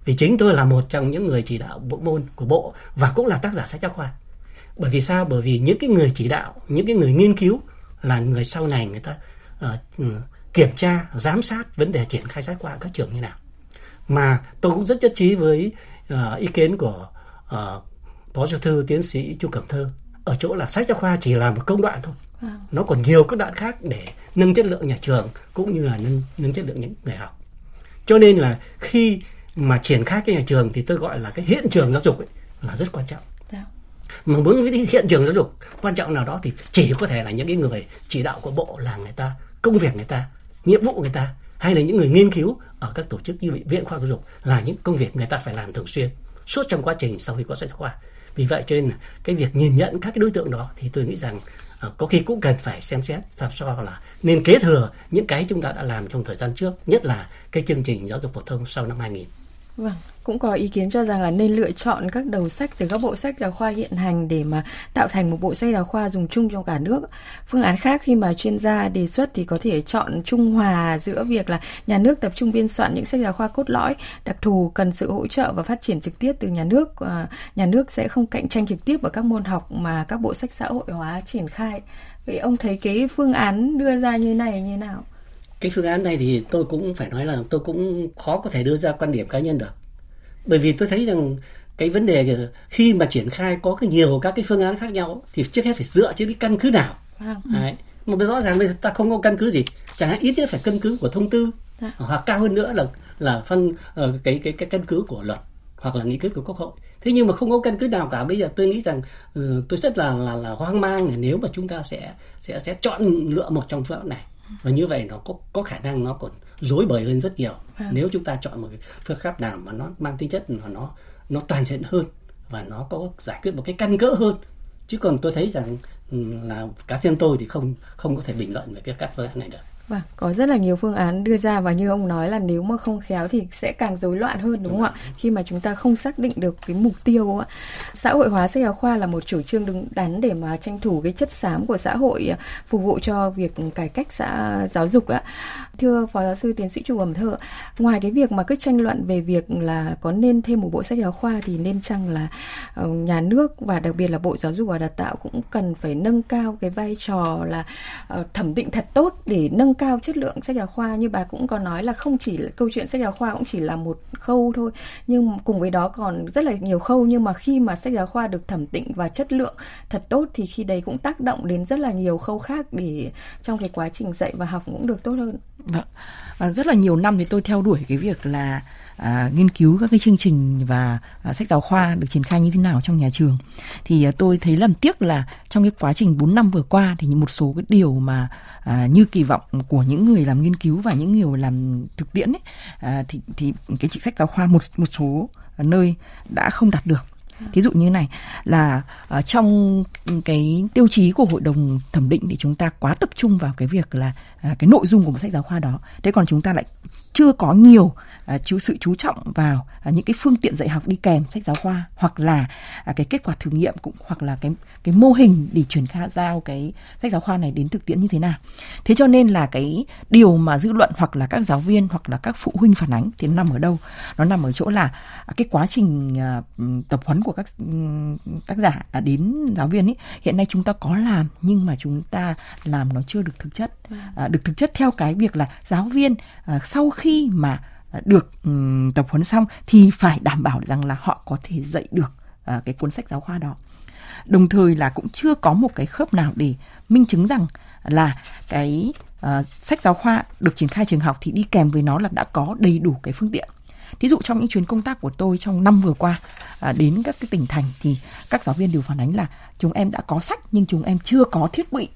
Vì chính tôi là một trong những người chỉ đạo bộ môn của bộ và cũng là tác giả sách giáo khoa. Bởi vì sao? Bởi vì những cái người chỉ đạo những cái người nghiên cứu là người sau này người ta uh, kiểm tra giám sát vấn đề triển khai sách khoa các trường như nào. Mà tôi cũng rất nhất trí với uh, ý kiến của uh, phó giáo thư tiến sĩ chu cẩm thơ ở chỗ là sách giáo khoa chỉ là một công đoạn thôi à. nó còn nhiều các đoạn khác để nâng chất lượng nhà trường cũng như là nâng nâng chất lượng những người học cho nên là khi mà triển khai cái nhà trường thì tôi gọi là cái hiện trường giáo dục ấy, là rất quan trọng dạ. mà muốn cái hiện trường giáo dục quan trọng nào đó thì chỉ có thể là những cái người chỉ đạo của bộ là người ta công việc người ta nhiệm vụ người ta hay là những người nghiên cứu ở các tổ chức như viện khoa giáo dục là những công việc người ta phải làm thường xuyên suốt trong quá trình sau khi có sách giáo khoa vì vậy cho nên cái việc nhìn nhận các cái đối tượng đó thì tôi nghĩ rằng ờ, có khi cũng cần phải xem xét, sao cho là nên kế thừa những cái chúng ta đã làm trong thời gian trước, nhất là cái chương trình giáo dục phổ thông sau năm 2000 Vâng, cũng có ý kiến cho rằng là nên lựa chọn các đầu sách từ các bộ sách giáo khoa hiện hành để mà tạo thành một bộ sách giáo khoa dùng chung trong cả nước. Phương án khác khi mà chuyên gia đề xuất thì có thể chọn trung hòa giữa việc là nhà nước tập trung biên soạn những sách giáo khoa cốt lõi đặc thù cần sự hỗ trợ và phát triển trực tiếp từ nhà nước. Ờ, nhà nước sẽ không cạnh tranh trực tiếp ở các môn học mà các bộ sách xã hội hóa triển khai. Vậy ông thấy cái phương án đưa ra như này như nào? Cái phương án này thì tôi cũng phải nói là tôi cũng khó có thể đưa ra quan điểm cá nhân được. Bởi vì tôi thấy rằng cái vấn đề khi mà triển khai có cái nhiều các cái phương án khác nhau thì trước hết phải dựa trên cái căn cứ nào. Vâng. Đấy. mà rõ ràng bây giờ ta không có căn cứ gì. Chẳng hạn ít nhất phải căn cứ của thông tư. À. hoặc cao hơn nữa là là phân uh, cái cái cái căn cứ của luật hoặc là nghị quyết của quốc hội. Thế nhưng mà không có căn cứ nào cả. Bây giờ tôi nghĩ rằng uh, tôi rất là là là hoang mang nếu mà chúng ta sẽ sẽ sẽ chọn lựa một trong phương pháp này và như vậy nó có có khả năng nó còn rối bời hơn rất nhiều. À. nếu chúng ta chọn một cái phương pháp nào mà nó mang tính chất mà nó nó toàn diện hơn và nó có giải quyết một cái căn cỡ hơn. Chứ còn tôi thấy rằng ừ, là cá nhân tôi thì không không có thể bình luận về cái các phương án này được Vâng, có rất là nhiều phương án đưa ra và như ông nói là nếu mà không khéo thì sẽ càng rối loạn hơn đúng không ạ? Khi mà chúng ta không xác định được cái mục tiêu ạ. Xã hội hóa sách giáo khoa là một chủ trương đứng đắn để mà tranh thủ cái chất xám của xã hội à, phục vụ cho việc cải cách xã giáo dục ạ. Thưa Phó giáo sư tiến sĩ Chu Cẩm Thơ, ngoài cái việc mà cứ tranh luận về việc là có nên thêm một bộ sách giáo khoa thì nên chăng là uh, nhà nước và đặc biệt là Bộ Giáo dục và Đào tạo cũng cần phải nâng cao cái vai trò là uh, thẩm định thật tốt để nâng cao chất lượng sách giáo khoa như bà cũng có nói là không chỉ là câu chuyện sách giáo khoa cũng chỉ là một khâu thôi nhưng cùng với đó còn rất là nhiều khâu nhưng mà khi mà sách giáo khoa được thẩm định và chất lượng thật tốt thì khi đấy cũng tác động đến rất là nhiều khâu khác để trong cái quá trình dạy và học cũng được tốt hơn. Vâng. Và rất là nhiều năm thì tôi theo đuổi cái việc là à, nghiên cứu các cái chương trình và à, sách giáo khoa được triển khai như thế nào trong nhà trường. Thì à, tôi thấy làm tiếc là trong cái quá trình 4 năm vừa qua thì một số cái điều mà à, như kỳ vọng của những người làm nghiên cứu và những người làm thực tiễn ấy, à, thì thì cái chính sách giáo khoa một một số nơi đã không đạt được. Thí dụ như này là uh, trong cái tiêu chí của hội đồng thẩm định thì chúng ta quá tập trung vào cái việc là uh, cái nội dung của một sách giáo khoa đó. Thế còn chúng ta lại chưa có nhiều à, chú sự chú trọng vào à, những cái phương tiện dạy học đi kèm sách giáo khoa hoặc là à, cái kết quả thử nghiệm cũng hoặc là cái cái mô hình để truyền khai giao cái sách giáo khoa này đến thực tiễn như thế nào. Thế cho nên là cái điều mà dư luận hoặc là các giáo viên hoặc là các phụ huynh phản ánh thì nó nằm ở đâu? Nó nằm ở chỗ là cái quá trình à, tập huấn của các tác giả à, đến giáo viên ấy hiện nay chúng ta có làm nhưng mà chúng ta làm nó chưa được thực chất. À, được thực chất theo cái việc là giáo viên à, sau khi khi mà à, được tập huấn xong thì phải đảm bảo rằng là họ có thể dạy được à, cái cuốn sách giáo khoa đó. Đồng thời là cũng chưa có một cái khớp nào để minh chứng rằng là cái uh, sách giáo khoa được triển khai trường học thì đi kèm với nó là đã có đầy đủ cái phương tiện. Thí dụ trong những chuyến công tác của tôi trong năm vừa qua à, đến các cái tỉnh thành thì các giáo viên đều phản ánh là chúng em đã có sách nhưng chúng em chưa có thiết bị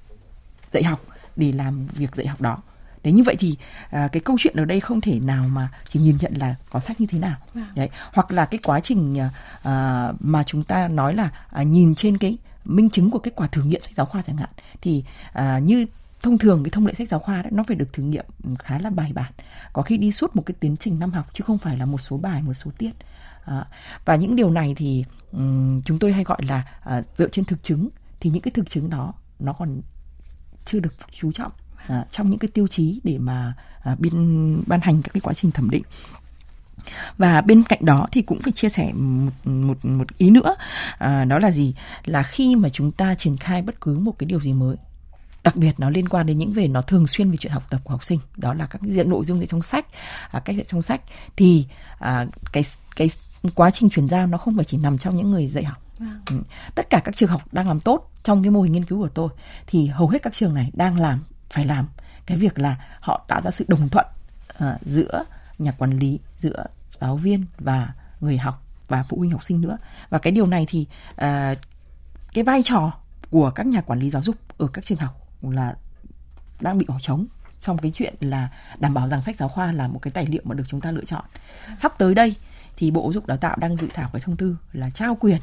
dạy học để làm việc dạy học đó đấy như vậy thì à, cái câu chuyện ở đây không thể nào mà chỉ nhìn nhận là có sách như thế nào. À. đấy hoặc là cái quá trình à, mà chúng ta nói là à, nhìn trên cái minh chứng của kết quả thử nghiệm sách giáo khoa chẳng hạn thì à, như thông thường cái thông lệ sách giáo khoa đấy nó phải được thử nghiệm khá là bài bản có khi đi suốt một cái tiến trình năm học chứ không phải là một số bài một số tiết. À, và những điều này thì um, chúng tôi hay gọi là à, dựa trên thực chứng thì những cái thực chứng đó nó còn chưa được chú trọng à, trong những cái tiêu chí để mà à, biên ban hành các cái quá trình thẩm định và bên cạnh đó thì cũng phải chia sẻ một một một ý nữa à, đó là gì là khi mà chúng ta triển khai bất cứ một cái điều gì mới đặc biệt nó liên quan đến những về nó thường xuyên về chuyện học tập của học sinh đó là các diện nội dung dạy trong sách à, cách dạy trong sách thì à, cái cái quá trình chuyển giao nó không phải chỉ nằm trong những người dạy học vâng. ừ. tất cả các trường học đang làm tốt trong cái mô hình nghiên cứu của tôi thì hầu hết các trường này đang làm phải làm. Cái việc là họ tạo ra sự đồng thuận uh, giữa nhà quản lý giữa giáo viên và người học và phụ huynh học sinh nữa. Và cái điều này thì uh, cái vai trò của các nhà quản lý giáo dục ở các trường học là đang bị bỏ trống. Trong cái chuyện là đảm bảo rằng sách giáo khoa là một cái tài liệu mà được chúng ta lựa chọn. Sắp tới đây thì bộ giáo dục đào tạo đang dự thảo cái thông tư là trao quyền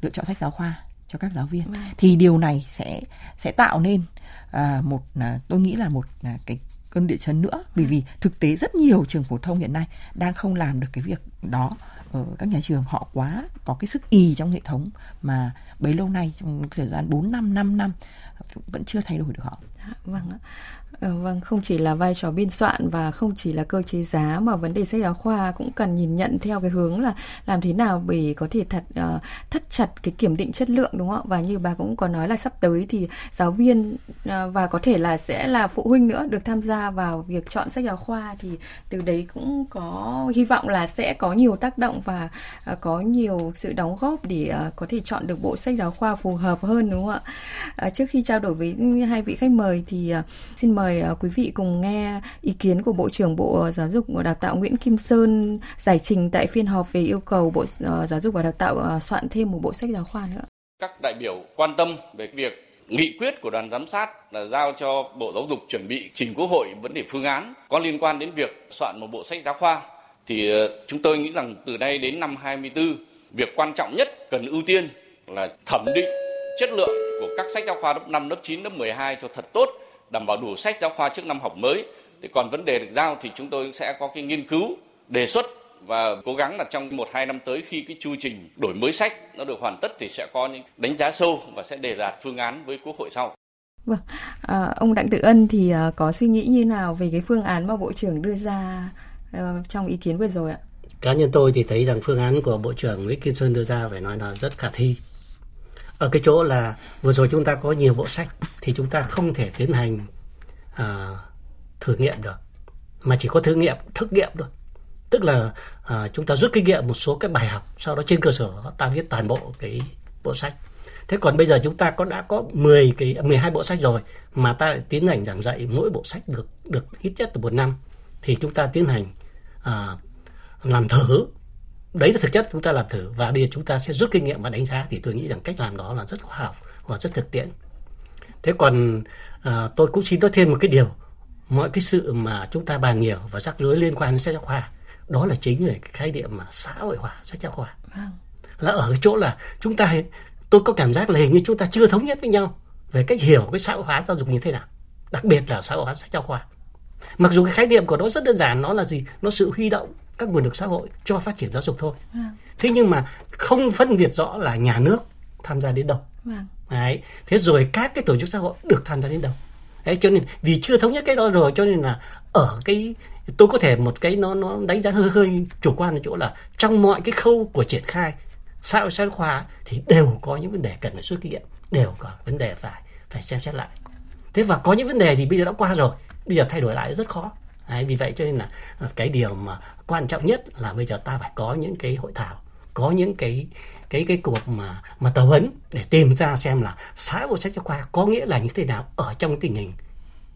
lựa chọn sách giáo khoa cho các giáo viên vâng. thì điều này sẽ sẽ tạo nên à, một à, tôi nghĩ là một à, cái cơn địa chấn nữa bởi vì thực tế rất nhiều trường phổ thông hiện nay đang không làm được cái việc đó ở các nhà trường họ quá có cái sức ì trong hệ thống mà bấy lâu nay trong thời gian 4 năm 5 năm vẫn chưa thay đổi được họ. Dạ, vâng ạ. Ờ, vâng, không chỉ là vai trò biên soạn và không chỉ là cơ chế giá mà vấn đề sách giáo khoa cũng cần nhìn nhận theo cái hướng là làm thế nào để có thể thật uh, thắt chặt cái kiểm định chất lượng đúng không ạ? Và như bà cũng có nói là sắp tới thì giáo viên uh, và có thể là sẽ là phụ huynh nữa được tham gia vào việc chọn sách giáo khoa thì từ đấy cũng có hy vọng là sẽ có nhiều tác động và uh, có nhiều sự đóng góp để uh, có thể chọn được bộ sách giáo khoa phù hợp hơn đúng không ạ? Uh, trước khi trao đổi với hai vị khách mời thì uh, xin mời mời ờ, quý vị cùng nghe ý kiến của Bộ trưởng Bộ ờ, Giáo dục và Đào tạo Nguyễn Kim Sơn giải trình tại phiên họp về yêu cầu Bộ ờ, Giáo dục và Đào tạo soạn thêm một bộ sách giáo khoa nữa. Các đại biểu quan tâm về việc nghị quyết của đoàn giám sát là giao cho Bộ Giáo dục chuẩn bị trình Quốc hội vấn đề phương án có liên quan đến việc soạn một bộ sách giáo khoa thì chúng tôi nghĩ rằng từ nay đến năm 24 việc quan trọng nhất cần ưu tiên là thẩm định chất lượng của các sách giáo khoa lớp 5, lớp 9, lớp 12 cho thật tốt, đảm bảo đủ sách giáo khoa trước năm học mới. Thì còn vấn đề được giao thì chúng tôi sẽ có cái nghiên cứu, đề xuất và cố gắng là trong một hai năm tới khi cái chu trình đổi mới sách nó được hoàn tất thì sẽ có những đánh giá sâu và sẽ đề đạt phương án với Quốc hội sau. Vâng, à, ông Đặng Tự Ân thì uh, có suy nghĩ như nào về cái phương án mà Bộ trưởng đưa ra uh, trong ý kiến vừa rồi ạ? Cá nhân tôi thì thấy rằng phương án của Bộ trưởng Nguyễn Kim Sơn đưa ra phải nói là rất khả thi. Ở cái chỗ là vừa rồi chúng ta có nhiều bộ sách thì chúng ta không thể tiến hành à, thử nghiệm được mà chỉ có thử nghiệm thực nghiệm được tức là à, chúng ta rút kinh nghiệm một số cái bài học sau đó trên cơ sở đó ta viết toàn bộ cái bộ sách. Thế còn bây giờ chúng ta có đã có 10 cái 12 bộ sách rồi mà ta lại tiến hành giảng dạy mỗi bộ sách được được ít nhất là một năm thì chúng ta tiến hành à, làm thử đấy là thực chất chúng ta làm thử và bây giờ chúng ta sẽ rút kinh nghiệm và đánh giá thì tôi nghĩ rằng cách làm đó là rất khoa học và rất thực tiễn. Thế còn à, tôi cũng xin nói thêm một cái điều mọi cái sự mà chúng ta bàn nhiều và rắc rối liên quan đến sách giáo khoa đó là chính về cái khái niệm mà xã hội hóa sách giáo khoa. Vâng. là ở cái chỗ là chúng ta tôi có cảm giác là hình như chúng ta chưa thống nhất với nhau về cách hiểu cái xã hội hóa giáo dục như thế nào đặc biệt là xã hội hóa sách giáo khoa. Mặc dù cái khái niệm của nó rất đơn giản nó là gì? Nó sự huy động các nguồn lực xã hội cho phát triển giáo dục thôi vâng. thế nhưng mà không phân biệt rõ là nhà nước tham gia đến đâu vâng. Đấy. thế rồi các cái tổ chức xã hội được tham gia đến đâu Đấy, cho nên vì chưa thống nhất cái đó rồi cho nên là ở cái tôi có thể một cái nó nó đánh giá hơi hơi chủ quan ở chỗ là trong mọi cái khâu của triển khai xã hội sách khoa thì đều có những vấn đề cần phải kinh nghiệm đều có vấn đề phải phải xem xét lại thế và có những vấn đề thì bây giờ đã qua rồi bây giờ thay đổi lại rất khó Đấy, vì vậy cho nên là ờ, cái điều mà quan trọng nhất là bây giờ ta phải có những cái hội thảo có những cái cái cái cuộc mà mà tàu huấn để tìm ra xem là xã hội sách giáo khoa có nghĩa là như thế nào ở trong tình hình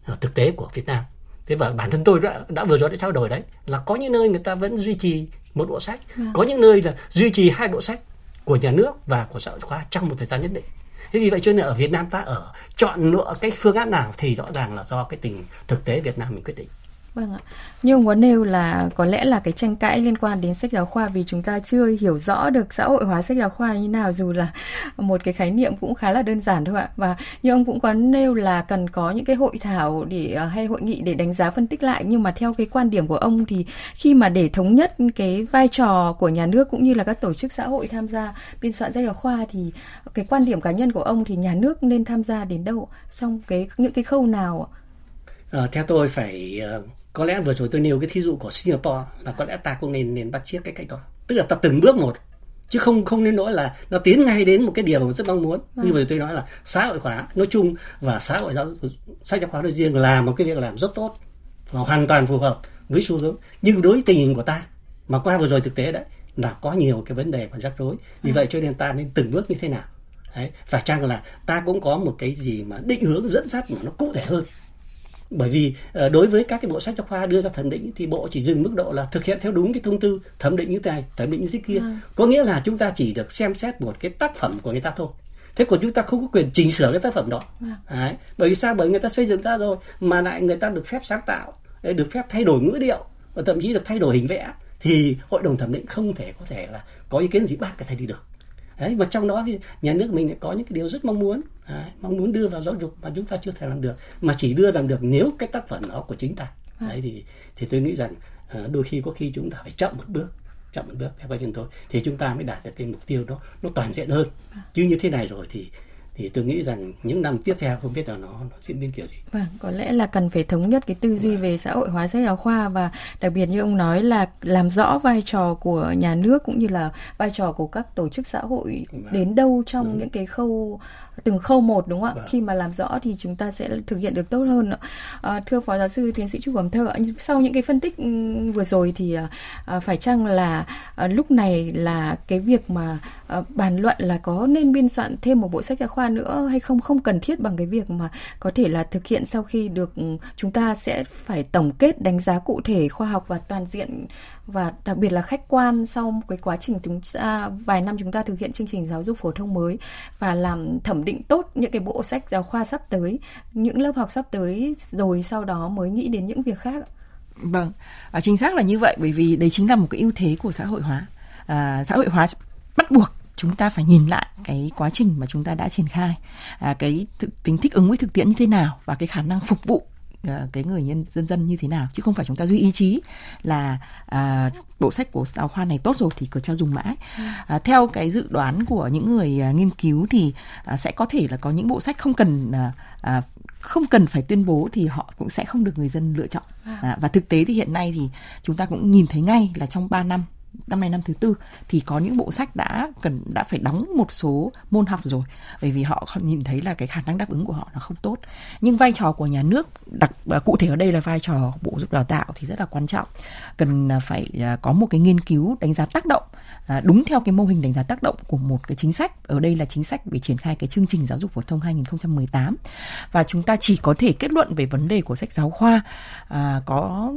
ờ, thực tế của Việt Nam. Thế và bản thân tôi đã, đã vừa rồi đã trao đổi đấy là có những nơi người ta vẫn duy trì một bộ sách à. có những nơi là duy trì hai bộ sách của nhà nước và của xã hội khoa trong một thời gian nhất định. Thế vì vậy cho nên ở Việt Nam ta ở chọn lựa cái phương án nào thì rõ ràng là do cái tình thực tế Việt Nam mình quyết định Vâng ạ. Như ông có nêu là có lẽ là cái tranh cãi liên quan đến sách giáo khoa vì chúng ta chưa hiểu rõ được xã hội hóa sách giáo khoa như nào dù là một cái khái niệm cũng khá là đơn giản thôi ạ. Và như ông cũng có nêu là cần có những cái hội thảo để ờ, hay hội nghị để đánh giá phân tích lại nhưng mà theo cái quan điểm của ông thì khi mà để thống nhất cái vai trò của nhà nước cũng như là các tổ chức xã hội tham gia biên soạn sách giáo khoa thì cái quan điểm cá nhân của ông thì nhà nước nên tham gia đến đâu trong cái những cái khâu nào ạ? À, theo tôi phải uh có lẽ vừa rồi tôi nêu cái thí dụ của Singapore là có lẽ ta cũng nên nên bắt chiếc cái cách đó. Tức là ta từng bước một chứ không không nên nói là nó tiến ngay đến một cái điều mà rất mong muốn. Vâng. như vừa tôi nói là xã hội hóa nói chung và xã hội giáo sách giáo khoa nói riêng là một cái việc làm rất tốt và hoàn toàn phù hợp với xu hướng. Nhưng đối với tình hình của ta mà qua vừa rồi thực tế đấy là có nhiều cái vấn đề còn rắc rối. Vì vâng. vậy cho nên ta nên từng bước như thế nào? Đấy phải chăng là ta cũng có một cái gì mà định hướng dẫn dắt mà nó cụ thể hơn bởi vì ờ, đối với các cái bộ sách giáo khoa đưa ra thẩm định thì bộ chỉ dừng mức độ là thực hiện theo đúng cái thông tư thẩm định như thế này thẩm định như thế kia à. có nghĩa là chúng ta chỉ được xem xét một cái tác phẩm của người ta thôi thế còn chúng ta không có quyền chỉnh sửa cái tác phẩm đó à. Đấy. bởi vì sao bởi người ta xây dựng ra rồi mà lại người ta được phép sáng tạo được phép thay đổi ngữ điệu và thậm chí được thay đổi hình vẽ thì hội đồng thẩm định không thể có thể là có ý kiến gì bác cái thay đi được đấy và trong đó thì nhà nước mình lại có những cái điều rất mong muốn đấy, mong muốn đưa vào giáo dục mà chúng ta chưa thể làm được mà chỉ đưa làm được nếu cái tác phẩm đó của chính ta vâng. đấy thì thì tôi nghĩ rằng ờ, đôi khi có khi chúng ta phải chậm một bước chậm một bước theo cá nhân tôi thì chúng ta mới đạt được cái mục tiêu đó nó toàn diện hơn vâng. chứ như thế này rồi thì thì tôi nghĩ rằng những năm tiếp theo không biết là nó, nó diễn biến kiểu gì. Vâng, có lẽ là cần phải thống nhất cái tư duy về xã hội hóa sách giáo khoa và đặc biệt như ông nói là làm rõ vai trò của nhà nước cũng như là vai trò của các tổ chức xã hội vâng. đến đâu trong vâng. những cái khâu từng khâu một đúng không ạ? Vâng. Khi mà làm rõ thì chúng ta sẽ thực hiện được tốt hơn. À, thưa phó giáo sư tiến sĩ Chu Cẩm Thơ, sau những cái phân tích ừ, vừa rồi thì à, phải chăng là à, lúc này là cái việc mà à, bàn luận là có nên biên soạn thêm một bộ sách giáo khoa khoa nữa hay không không cần thiết bằng cái việc mà có thể là thực hiện sau khi được ừ, chúng ta sẽ phải tổng kết đánh giá cụ thể khoa học và toàn diện và đặc biệt là khách quan sau cái quá trình chúng ta vài năm chúng ta thực hiện chương trình giáo dục phổ thông mới và làm thẩm định tốt những cái bộ sách giáo khoa sắp tới những lớp học sắp tới rồi sau đó mới nghĩ đến những việc khác vâng à, chính xác là như vậy bởi vì đấy chính là một cái ưu thế của xã hội hóa. À, xã hội hóa bắt buộc chúng ta phải nhìn lại cái quá trình mà chúng ta đã triển khai. À, cái tính thích ứng với thực tiễn như thế nào và cái khả năng phục vụ cái người nhân dân dân như thế nào chứ không phải chúng ta duy ý chí là à, bộ sách của giáo khoa này tốt rồi thì cứ cho dùng mãi. À, theo cái dự đoán của những người à, nghiên cứu thì à, sẽ có thể là có những bộ sách không cần à, à, không cần phải tuyên bố thì họ cũng sẽ không được người dân lựa chọn. À, và thực tế thì hiện nay thì chúng ta cũng nhìn thấy ngay là trong 3 năm năm nay năm thứ tư thì có những bộ sách đã cần đã phải đóng một số môn học rồi. Bởi vì họ nhìn thấy là cái khả năng đáp ứng của họ nó không tốt. Nhưng vai trò của nhà nước đặc à, cụ thể ở đây là vai trò bộ dục đào tạo thì rất là quan trọng. Cần à, phải à, có một cái nghiên cứu đánh giá tác động đúng theo cái mô hình đánh giá tác động của một cái chính sách. Ở đây là chính sách về triển khai cái chương trình giáo dục phổ thông 2018 và chúng ta chỉ có thể kết luận về vấn đề của sách giáo khoa à, có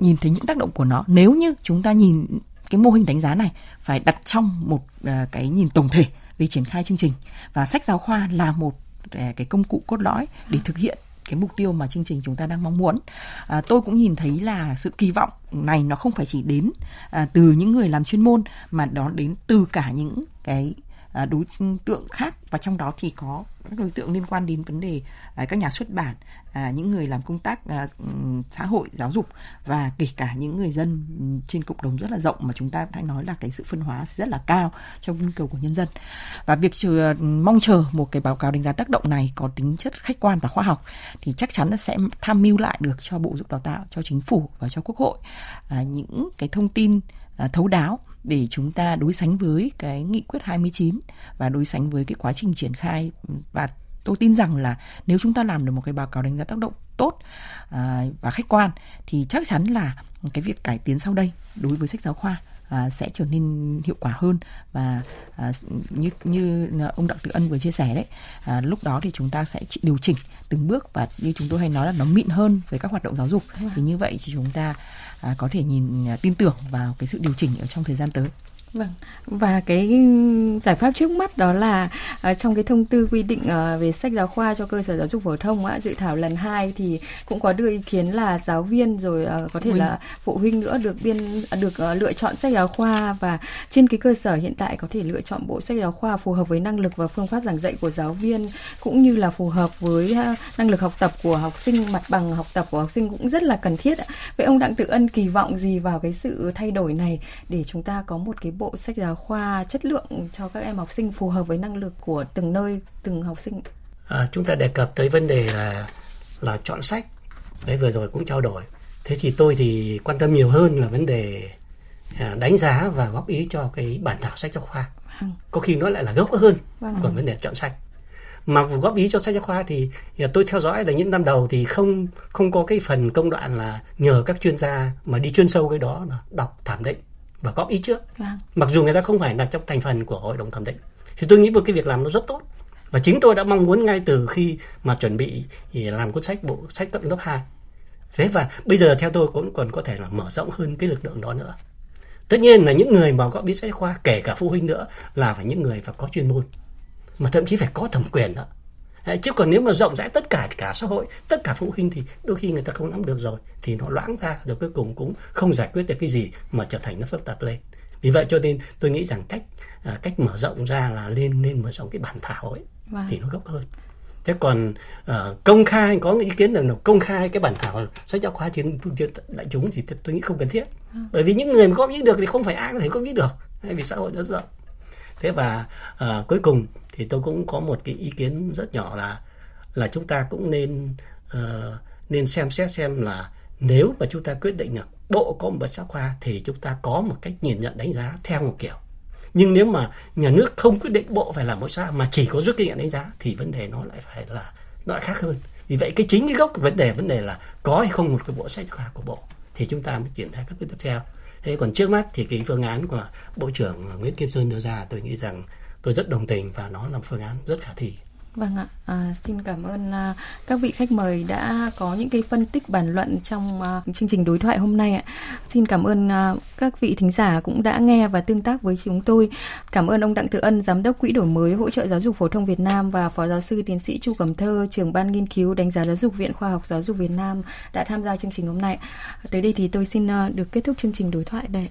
nhìn thấy những tác động của nó. Nếu như chúng ta nhìn cái mô hình đánh giá này phải đặt trong một à, cái nhìn tổng thể về triển khai chương trình và sách giáo khoa là một à, cái công cụ cốt lõi để thực hiện cái mục tiêu mà chương trình chúng ta đang mong muốn. À, tôi cũng nhìn thấy là sự kỳ vọng này nó không phải chỉ đến à, từ những người làm chuyên môn mà đó đến từ cả những cái À, đối tượng khác và trong đó thì có các đối tượng liên quan đến vấn đề à, các nhà xuất bản, à, những người làm công tác xã hội, giáo dục và kể cả những người dân trên cộng đồng rất là rộng mà chúng ta đang nói là cái sự phân hóa rất là cao trong nhu cầu của nhân dân. Và việc chờ, mong chờ một cái báo cáo đánh giá tác động này có tính chất khách quan và khoa học thì chắc chắn là sẽ tham mưu lại được cho Bộ dục Đào tạo, cho chính phủ và cho Quốc hội những cái thông tin thấu đáo để chúng ta đối sánh với cái nghị quyết 29 và đối sánh với cái quá trình triển khai. Và tôi tin rằng là nếu chúng ta làm được một cái báo cáo đánh giá tác động tốt à, và khách quan, thì chắc chắn là cái việc cải tiến sau đây đối với sách giáo khoa à, sẽ trở nên hiệu quả hơn. Và à, như như ông đặng tự ân vừa chia sẻ đấy à, lúc đó thì chúng ta sẽ điều chỉnh từng bước và như chúng tôi hay nói là nó mịn hơn với các hoạt động giáo dục. Thì như vậy thì chúng ta à, có thể nhìn à, tin tưởng vào cái sự điều chỉnh ở trong thời gian tới Vâng. Và cái giải pháp trước mắt đó là uh, trong cái thông tư quy định uh, về sách giáo khoa cho cơ sở giáo dục phổ thông á, dự thảo lần 2 thì cũng có đưa ý kiến là giáo viên rồi uh, có thể là phụ huynh nữa được biên được uh, lựa chọn sách giáo khoa và trên cái cơ sở hiện tại có thể lựa chọn bộ sách giáo khoa phù hợp với năng lực và phương pháp giảng dạy của giáo viên cũng như là phù hợp với uh, năng lực học tập của học sinh, mặt bằng học tập của học sinh cũng rất là cần thiết. Vậy ông Đặng Tự Ân kỳ vọng gì vào cái sự thay đổi này để chúng ta có một cái bộ sách giáo khoa chất lượng cho các em học sinh phù hợp với năng lực của từng nơi từng học sinh? À, chúng ta đề cập tới vấn đề là là chọn sách. Đấy vừa rồi cũng trao đổi. Thế thì tôi thì quan tâm nhiều hơn là vấn đề à, đánh giá và góp ý cho cái bản thảo sách giáo khoa. Vâng. có khi nó lại là gốc hơn vâng. còn vấn đề chọn sách. Mà góp ý cho sách giáo khoa thì tôi theo dõi là những năm đầu thì không không có cái phần công đoạn là nhờ các chuyên gia mà đi chuyên sâu cái đó là đọc thẩm định và góp ý trước. Vâng. mặc dù người ta không phải là trong thành phần của hội đồng thẩm định. Thì tôi nghĩ một cái việc làm nó rất tốt. Và chính tôi đã mong muốn ngay từ khi mà chuẩn bị làm cuốn sách bộ sách cấp lớp 2 thế và bây giờ theo tôi cũng còn có thể là mở rộng hơn cái lực lượng đó nữa. Tất nhiên là những người mà góp ý sách khoa kể cả phụ huynh nữa là phải những người phải có chuyên môn. Mà thậm chí phải có thẩm quyền đó chứ còn nếu mà rộng rãi tất cả cả xã hội tất cả phụ huynh thì đôi khi người ta không nắm được rồi thì nó loãng ra rồi cuối cùng cũng không giải quyết được cái gì mà trở thành nó phức tạp lên vì vậy cho nên tôi nghĩ rằng cách à, cách mở rộng ra là lên nên mở rộng cái bản thảo ấy vâng. thì nó gốc hơn thế còn uh, công khai có ý kiến là công khai cái bản thảo sách giáo khoa trên đại chúng thì tôi nghĩ không cần thiết ừ. bởi vì những người mà góp ý được thì không phải ai có thể góp ý được vì xã hội rất rộng thế và uh, cuối cùng thì tôi cũng có một cái ý kiến rất nhỏ là là chúng ta cũng nên uh, nên xem xét xem là nếu mà chúng ta quyết định là bộ có một bậc sách khoa thì chúng ta có một cách nhìn nhận đánh giá theo một kiểu. Nhưng nếu mà nhà nước không quyết định bộ phải làm mẫu sao mà chỉ có rút kinh nghiệm đánh giá thì vấn đề nó lại phải là nó lại khác hơn. Vì vậy cái chính cái gốc của vấn đề vấn đề là có hay không một cái bộ sách khoa của bộ thì chúng ta mới triển khai các bước tiếp theo. Thế còn trước mắt thì cái phương án của bộ trưởng Nguyễn Kim Sơn đưa ra tôi nghĩ rằng tôi rất đồng tình và nó là một phương án rất khả thi Vâng ạ, à, xin cảm ơn à, các vị khách mời đã có những cái phân tích bàn luận trong à, chương trình đối thoại hôm nay ạ. Xin cảm ơn à, các vị thính giả cũng đã nghe và tương tác với chúng tôi. Cảm ơn ông Đặng Tự Ân, Giám đốc Quỹ đổi mới hỗ trợ giáo dục phổ thông Việt Nam và Phó giáo sư tiến sĩ Chu Cẩm Thơ, trưởng ban nghiên cứu đánh giá giáo dục Viện Khoa học Giáo dục Việt Nam đã tham gia chương trình hôm nay. Tới đây thì tôi xin à, được kết thúc chương trình đối thoại đây.